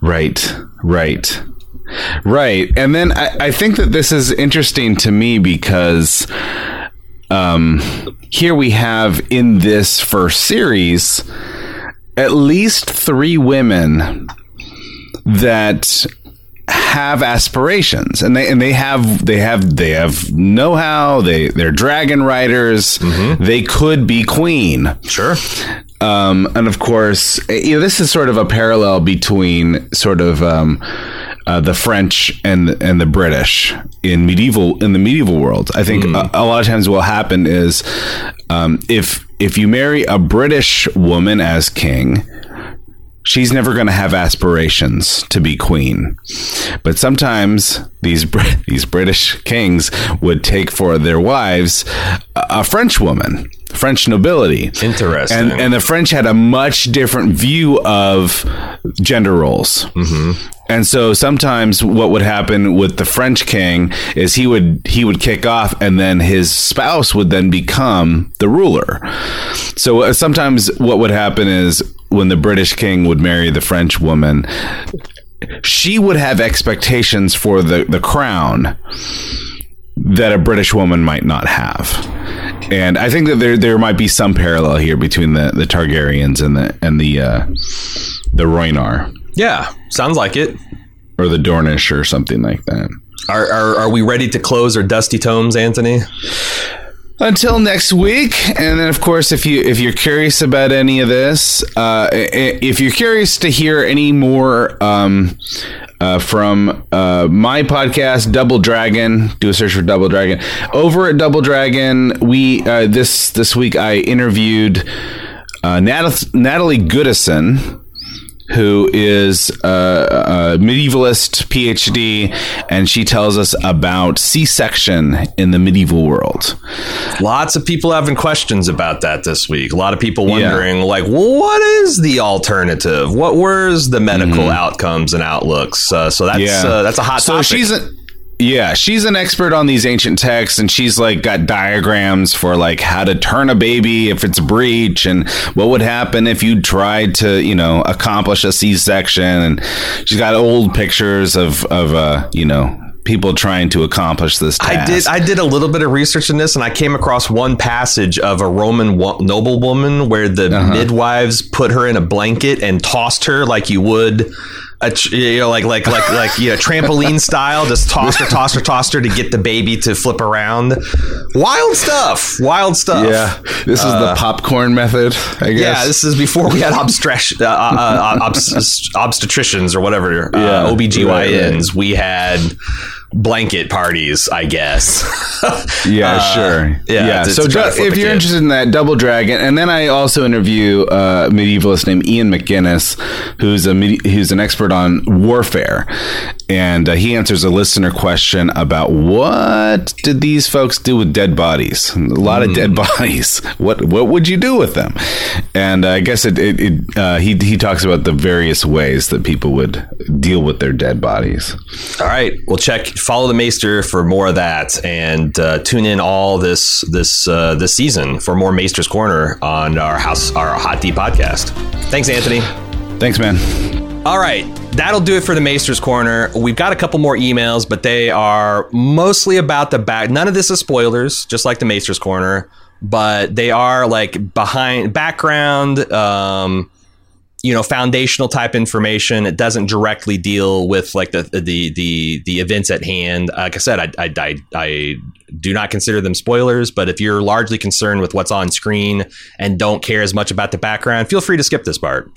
Right, right, right. And then I, I think that this is interesting to me because um, here we have in this first series at least three women that have aspirations. And they and they have they have they have know-how. They they're dragon riders. They could be queen. Sure. um, and of course, you know, this is sort of a parallel between sort of um, uh, the French and and the British in medieval in the medieval world. I think a, a lot of times what will happen is um, if if you marry a British woman as king. She's never going to have aspirations to be queen, but sometimes these these British kings would take for their wives a, a French woman, French nobility. Interesting. And and the French had a much different view of gender roles. Mm-hmm. And so sometimes what would happen with the French king is he would he would kick off, and then his spouse would then become the ruler. So uh, sometimes what would happen is when the British king would marry the French woman, she would have expectations for the, the crown that a British woman might not have. And I think that there there might be some parallel here between the, the Targaryens and the and the uh, the Rhoynar yeah, sounds like it. or the Dornish or something like that. Are, are, are we ready to close our dusty tomes, Anthony? Until next week, and then of course, if you if you're curious about any of this, uh, if you're curious to hear any more um, uh, from uh, my podcast, Double Dragon, do a search for Double Dragon. Over at Double Dragon, we uh, this this week I interviewed uh, Nat- Natalie Goodison who is a, a medievalist PhD, and she tells us about C-section in the medieval world. Lots of people having questions about that this week. A lot of people Yeah. wondering, like, well, what is the alternative? What were the medical outcomes and outlooks? Uh, so that's uh, that's a hot so topic. she's a yeah she's an expert on these ancient texts and she's like got diagrams for like how to turn a baby if it's a breech and what would happen if you tried to you know accomplish a c-section and she's got old pictures of of uh you know people trying to accomplish this task. I did. I did a little bit of research in this, and I came across one passage of a Roman wo- noblewoman where the Uh-huh. midwives put her in a blanket and tossed her like you would. A, you know, like like like like you know, trampoline style, just toss her, toss her, toss her to get the baby to flip around. Wild stuff, wild stuff. yeah this is the popcorn method i guess Yeah, this is before we had obstres- uh, uh, uh, obs- obstetricians or whatever, uh, Yeah, OBGYNs. right, right. We had blanket parties, I guess. Yeah, Uh, sure. yeah, Yeah. to- so to try to du- flip if you're kid. interested in that, Double Dragon, and then I also interview a medievalist named Ian McGinnis, who's a who's an expert on warfare, and uh, he answers a listener question about what did these folks do with dead bodies? A lot of Hmm. dead bodies. What what would you do with them? And uh, I guess it, it, it uh, he he talks about the various ways that people would deal with their dead bodies. All right, we'll check follow the Maester for more of that, and uh, tune in all this this uh, this season for more Maester's Corner on our house our Hot D podcast. Thanks, Anthony. Thanks, man. All right, that'll do it for the Maester's Corner. We've got a couple more emails, but they are mostly about the back. None of this is spoilers, just like the Maester's Corner, but they are like behind background. Um, you know foundational type information. It doesn't directly deal with like the the the the events at hand. Like i said I, I, I, I do not consider them spoilers but if you're largely concerned with what's on screen and don't care as much about the background feel free to skip this part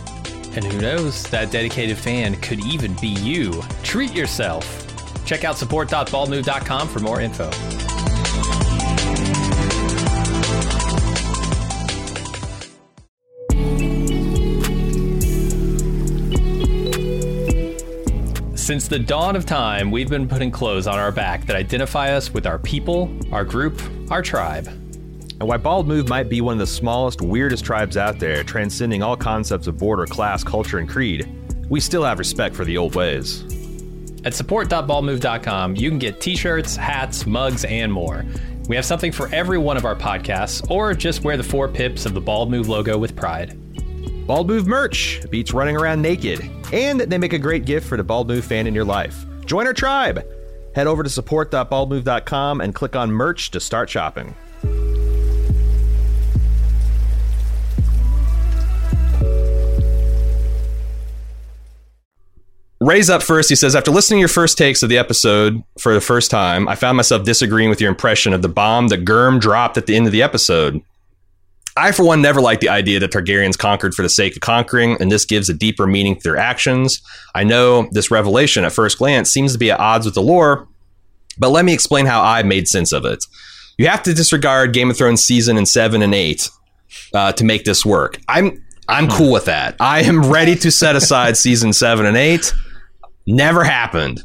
And who knows, that dedicated fan could even be you. Treat yourself. Check out support.baldmove.com for more info. Since the dawn of time, we've been putting clothes on our back that identify us with our people, our group, our tribe. And why Bald Move might be one of the smallest, weirdest tribes out there, transcending all concepts of border, class, culture, and creed, we still have respect for the old ways. At support.baldmove.com, you can get t shirts, hats, mugs, and more. We have something for every one of our podcasts, or just wear the four pips of the Bald Move logo with pride. Bald Move merch beats running around naked, and they make a great gift for the Bald Move fan in your life. Join our tribe! Head over to support.baldmove.com and click on merch to start shopping. Ray's up first. He says, After listening to your first takes of the episode for the first time, I found myself disagreeing with your impression of the bomb that Germ dropped at the end of the episode. I, for one, never liked the idea that Targaryens conquered for the sake of conquering, and this gives a deeper meaning to their actions. I know this revelation at first glance seems to be at odds with the lore, but let me explain how I made sense of it. You have to disregard Game of Thrones season and seven and eight uh, to make this work. I'm I'm cool with that. I am ready to set aside season seven and eight. Never happened.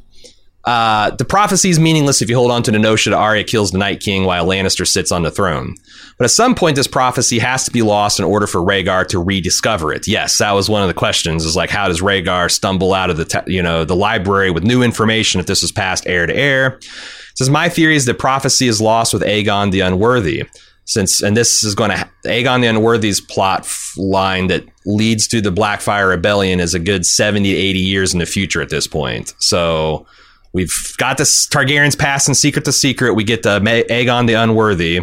Uh, the prophecy is meaningless if you hold on to the notion that Arya kills the Night King while Lannister sits on the throne. But at some point, this prophecy has to be lost in order for Rhaegar to rediscover it. Yes, that was one of the questions: is like, how does Rhaegar stumble out of the te- you know the library with new information if this is passed heir to heir? Says my theory is that prophecy is lost with Aegon the Unworthy since and this is going to Aegon the Unworthy's plot line that leads to the Blackfyre Rebellion is a good 70 to 80 years in the future at this point. So we've got this Targaryens passing secret to secret. We get the Aegon the Unworthy.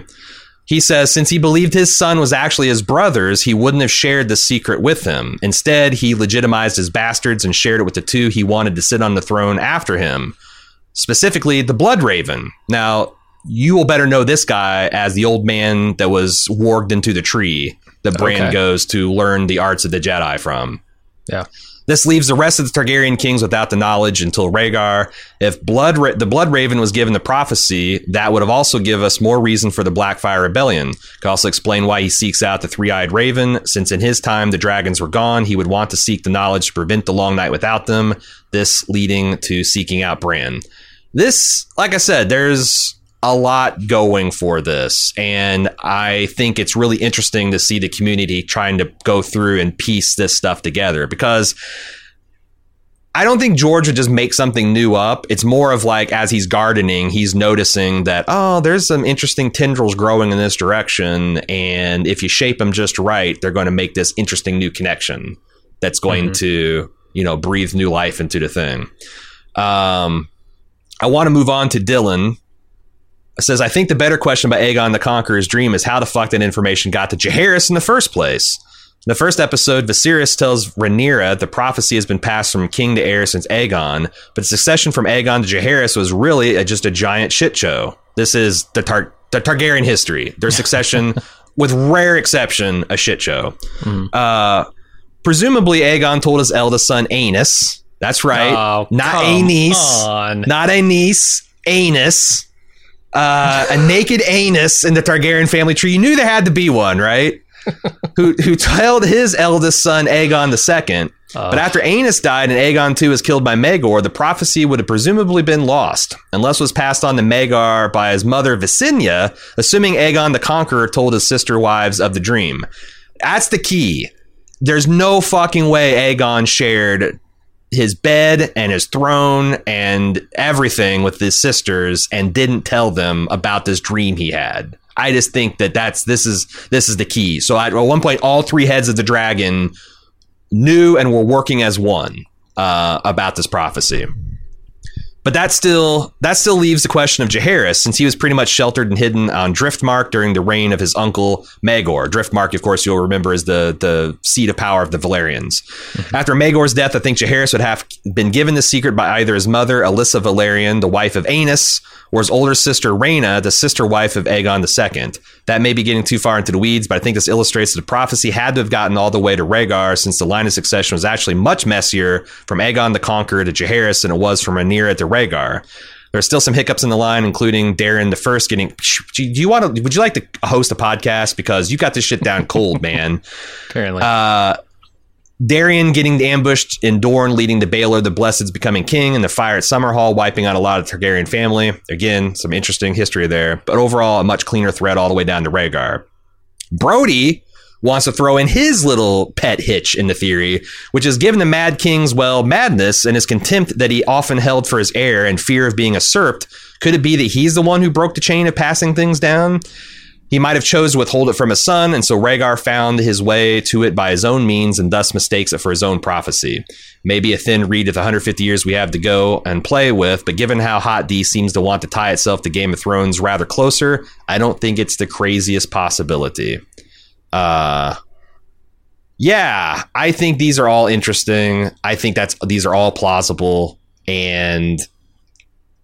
He says since he believed his son was actually his brother's, he wouldn't have shared the secret with him. Instead, he legitimized his bastards and shared it with the two he wanted to sit on the throne after him, specifically the Blood Raven. Now, you will better know this guy as the old man that was warged into the tree that Bran okay. goes to learn the arts of the Jedi from. Yeah. This leaves the rest of the Targaryen kings without the knowledge until Rhaegar. If Blood Ra- the Blood Raven was given the prophecy, that would have also given us more reason for the Blackfyre Rebellion. Could also explain why he seeks out the Three-Eyed Raven, since in his time the dragons were gone. He would want to seek the knowledge to prevent the Long Night without them. This leading to seeking out Bran. This, like I said, there's a lot going for this. And I think it's really interesting to see the community trying to go through and piece this stuff together because I don't think George would just make something new up. It's more of like as he's gardening, he's noticing that, oh, there's some interesting tendrils growing in this direction. And if you shape them just right, they're going to make this interesting new connection that's going mm-hmm. to, you know, breathe new life into the thing. Um, I want to move on to Dylan. Says, I think the better question about Aegon the Conqueror's dream is how the fuck that information got to Jaehaerys in the first place. In the first episode, Viserys tells Rhaenyra the prophecy has been passed from king to heir since Aegon, but succession from Aegon to Jaehaerys was really a, just a giant shit show. This is the, Tar- the Targaryen history. Their succession, with rare exception, a shit show. Uh, presumably, Aegon told his eldest son, Aenys. That's right. Oh, not Aenys. on. Not a niece. Anus. Uh, a naked anus in the Targaryen family tree. You knew there had to be one, right? who who told his eldest son Aegon II. but after Aenys died and Aegon II was killed by Maegor, the prophecy would have presumably been lost, unless it was passed on to Maegor by his mother Visenya, assuming Aegon the Conqueror told his sister wives of the dream. That's the key. There's no fucking way Aegon shared his bed and his throne and everything with his sisters and didn't tell them about this dream he had. I just think that that's this is this is the key. So at one point, all three heads of the dragon knew and were working as one uh, about this prophecy. But that still that still leaves the question of Jaehaerys, since he was pretty much sheltered and hidden on Driftmark during the reign of his uncle Maegor. Driftmark, of course, you'll remember is the the seat of power of the Velaryons. Mm-hmm. After Maegor's death, I think Jaehaerys would have been given the secret by either his mother, Alyssa Velaryon, the wife of Aenys, or his older sister Rhaena, the sister wife of Aegon II. That may be getting too far into the weeds, but I think this illustrates that the prophecy had to have gotten all the way to Rhaegar, since the line of succession was actually much messier from Aegon the Conqueror to Jaehaerys than it was from Rhaenyra to Rhaegar. There's still some hiccups in the line, including Daeron the First getting. Do you want to? Would you like to host a podcast because you got this shit down cold, man? Apparently. Uh, Daeron getting ambushed in Dorne, leading to Baelor the Blessed's becoming king, and the fire at Summerhall wiping out a lot of Targaryen family. Again, some interesting history there, but overall, a much cleaner thread all the way down to Rhaegar. Brody wants to throw in his little pet hitch in the theory, which is given the Mad King's, well, madness and his contempt that he often held for his heir and fear of being usurped. Could it be that he's the one who broke the chain of passing things down? He might have chose to withhold it from his son, and so Rhaegar found his way to it by his own means and thus mistakes it for his own prophecy. Maybe a thin reed of the 150 years we have to go and play with, but given how Hot D seems to want to tie itself to Game of Thrones rather closer, I don't think it's the craziest possibility. Uh yeah, I think these are all interesting. I think that's these are all plausible and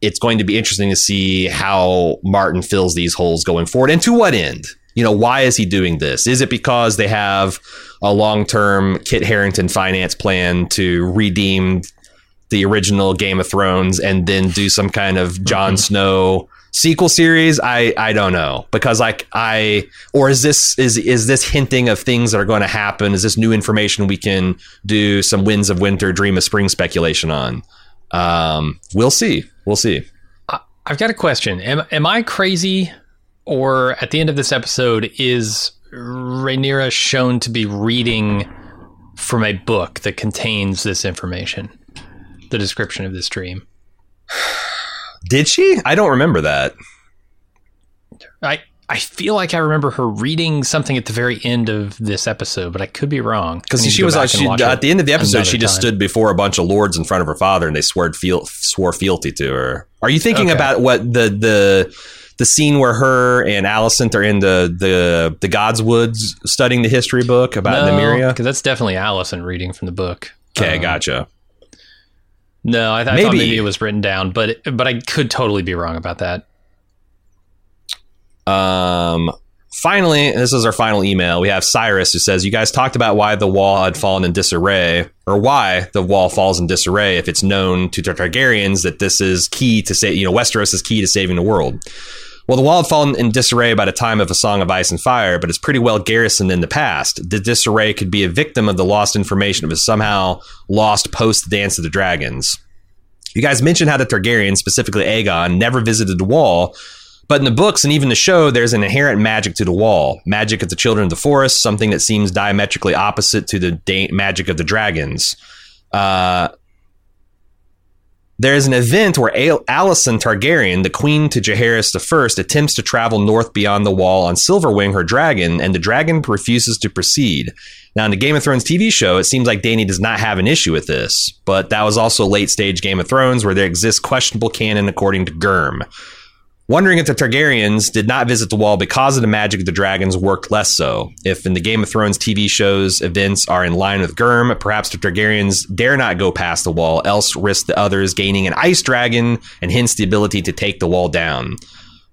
it's going to be interesting to see how Martin fills these holes going forward and to what end. You know, why is he doing this? Is it because they have a long term Kit Harington finance plan to redeem the original Game of Thrones and then do some kind of Jon mm-hmm. Snow sequel series? I I don't know because like I or is this is is this hinting of things that are going to happen? Is this new information we can do some Winds of Winter, Dream of Spring speculation on? Um, we'll see. We'll see. I've got a question. Am, am I crazy, or at the end of this episode, is Rhaenyra shown to be reading from a book that contains this information, the description of this dream? Did she? I don't remember that. I I feel like I remember her reading something at the very end of this episode, but I could be wrong. Because she was like, she, at the end of the episode, she just time. stood before a bunch of lords in front of her father, and they swore feal, swore fealty to her. Are you thinking Okay. about what the the the scene where her and Alicent are in the the the God's Woods studying the history book about Nymeria? because that's definitely Alicent reading from the book. Okay, Um, gotcha. No, I, th- I thought maybe it was written down, but but I could totally be wrong about that. Um, finally, this is our final email. We have Cyrus who says, "You guys talked about why the wall had fallen in disarray, or why the wall falls in disarray if it's known to the Targaryens that this is key to say, you know, Westeros is key to saving the world." Well, the wall had fallen in disarray by the time of A Song of Ice and Fire, but it's pretty well garrisoned in the past. The disarray could be a victim of the lost information it was somehow lost post Dance of the Dragons. You guys mentioned how the Targaryens, specifically Aegon, never visited the wall, but in the books and even the show, there's an inherent magic to the wall. Magic of the children of the forest, something that seems diametrically opposite to the da- magic of the dragons. Uh, there's an event where Al- Alysanne Targaryen, the queen to Jaehaerys I, attempts to travel north beyond the wall on Silverwing, her dragon, and the dragon refuses to proceed. Now, in the Game of Thrones TV show, it seems like Dany does not have an issue with this, but that was also late stage Game of Thrones where there exists questionable canon according to Germ. Wondering if the Targaryens did not visit the wall because of the magic of the dragons worked less so. If in the Game of Thrones TV shows events are in line with Germ, perhaps the Targaryens dare not go past the wall, else risk the others gaining an ice dragon and hence the ability to take the wall down.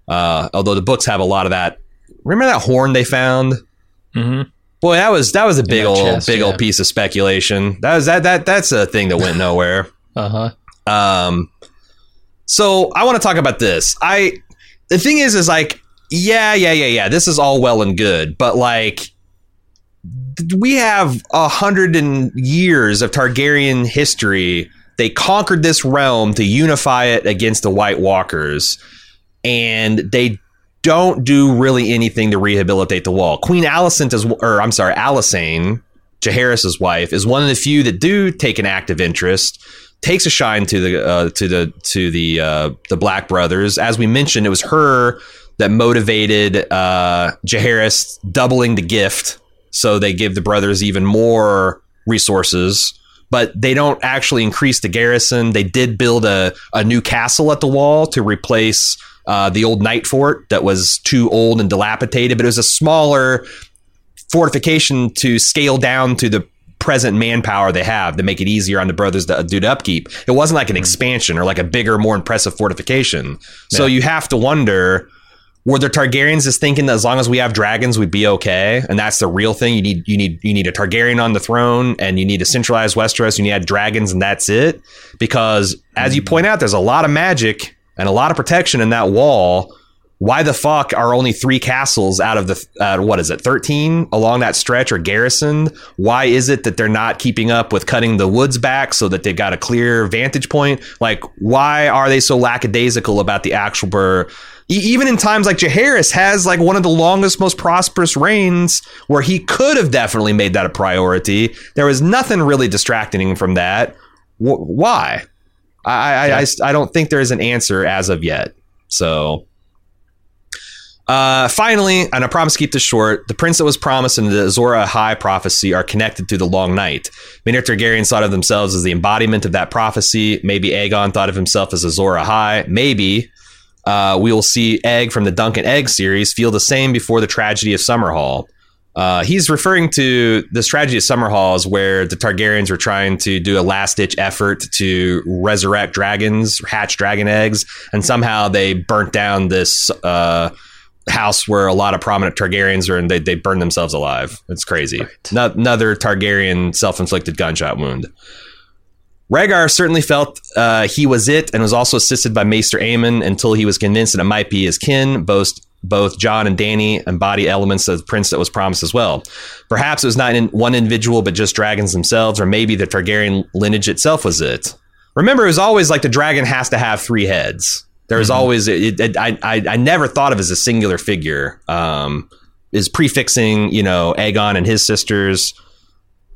Uh, although the books have a lot of that. Remember that horn they found? Mm-hmm. Boy, that was that was a big old chest, big yeah. old piece of speculation. That was that that that's a thing that went nowhere. Uh huh. Um, so I want to talk about this. I the thing is, is like, yeah, yeah, yeah, yeah. This is all well and good, but like, we have a hundred and years of Targaryen history. They conquered this realm to unify it against the White Walkers, and they don't do really anything to rehabilitate the wall. Queen Alicent is, or I'm sorry, Alysanne, Jaehaerys' wife, is one of the few that do take an active interest takes a shine to the uh, to the to the uh, the Black Brothers. As we mentioned, it was her that motivated uh, Jaehaerys doubling the gift, so they give the brothers even more resources. But they don't actually increase the garrison. They did build a, a new castle at the wall to replace uh, the old Nightfort that was too old and dilapidated. But it was a smaller fortification to scale down to the present manpower they have to make it easier on the brothers to do the upkeep. It wasn't like an mm-hmm. expansion or like a bigger, more impressive fortification. So you have to wonder were the Targaryens just thinking that as long as we have dragons, we'd be okay, and that's the real thing. You need you need you need a Targaryen on the throne, and you need to centralize Westeros. You need dragons, and that's it. Because as you mm-hmm. point out, there's a lot of magic and a lot of protection in that wall why the fuck are only three castles out of the uh, what is it 13 along that stretch or garrisoned? Why is it that they're not keeping up with cutting the woods back so that they've got a clear vantage point? Like why are they so lackadaisical about the actual bur- E- even in times like Jaehaerys has like one of the longest most prosperous reigns where he could have definitely made that a priority. There was nothing really distracting him from that. Wh- why? I, I, I, I don't think there's an answer as of yet. So uh, finally, and I promise to keep this short, the prince that was promised in the Azor Ahai prophecy are connected through the Long Night. Many Targaryens thought of themselves as the embodiment of that prophecy. Maybe Aegon thought of himself as Azor Ahai. Maybe uh, we will see Egg from the Dunk and Egg series feel the same before the tragedy of Summerhall. Uh, he's referring to this tragedy of Summerhall is where the Targaryens were trying to do a last ditch effort to resurrect dragons, hatch dragon eggs, and somehow they burnt down this uh, house where a lot of prominent Targaryens are and they, they burn themselves alive. It's crazy. No, another Targaryen self inflicted gunshot wound. Rhaegar certainly felt uh, he was it and was also assisted by Maester Aemon until he was convinced that it might be his kin. Both, both Jon and Dany embody elements of the prince that was promised as well. Perhaps it was not in one individual, but just dragons themselves, or maybe the Targaryen lineage itself was it. Remember, it was always like the dragon has to have three heads. There's always it, it, I, I I never thought of as a singular figure. Um, is prefixing you know Aegon and his sisters.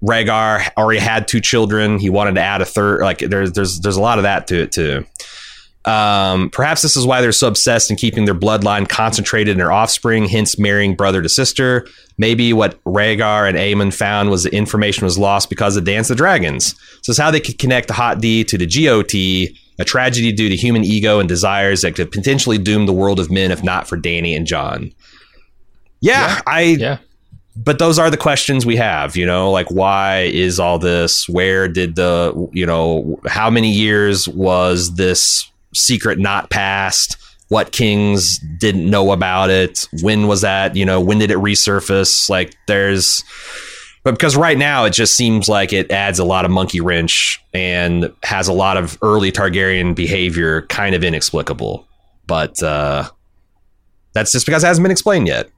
Rhaegar already had two children. He wanted to add a third. Like there's there's there's a lot of that to it too. Um, perhaps this is why they're so obsessed in keeping their bloodline concentrated in their offspring, hence marrying brother to sister. Maybe what Rhaegar and Aemon found was the information was lost because of Dance of Dragons. So it's how they could connect the Hot D to the GOT, a tragedy due to human ego and desires that could potentially doom the world of men if not for Dany and Jon. Yeah, I Yeah. but those are the questions we have you know like why is all this? Where did the you know how many years was this secret not passed what kings didn't know about it? When was that? You know when did it resurface? Like there's but because right now it just seems like it adds a lot of monkey wrench and has a lot of early targaryen behavior kind of inexplicable but uh that's just because it hasn't been explained yet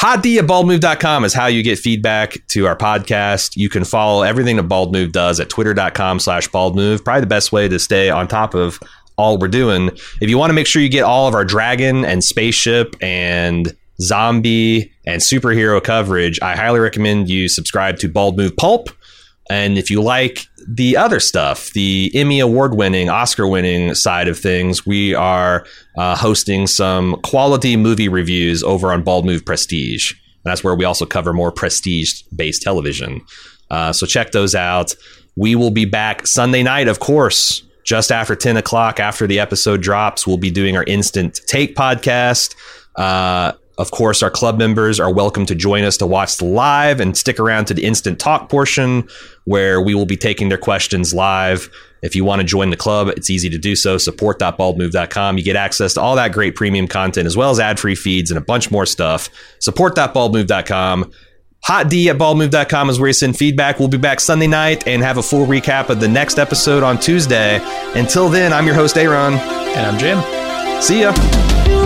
Hotd at baldmove.com is how you get feedback to our podcast. You can follow everything that Bald Move does at twitter.com slash baldmove. Probably the best way to stay on top of all we're doing. If you want to make sure you get all of our dragon and spaceship and zombie and superhero coverage, I highly recommend you subscribe to Bald Move Pulp. And if you like the other stuff, the Emmy award winning, Oscar winning side of things, we are uh, hosting some quality movie reviews over on Bald Move Prestige. And that's where we also cover more prestige based television. Uh, so check those out. We will be back Sunday night, of course, just after 10 o'clock after the episode drops. We'll be doing our instant take podcast. Uh, of course, our club members are welcome to join us to watch the live and stick around to the instant talk portion where we will be taking their questions live. If you want to join the club, it's easy to do so. Support.baldmove.com. You get access to all that great premium content as well as ad free feeds and a bunch more stuff. Support.baldmove.com. Hot D at baldmove.com is where you send feedback. We'll be back Sunday night and have a full recap of the next episode on Tuesday. Until then, I'm your host, Aaron. And I'm Jim. See ya.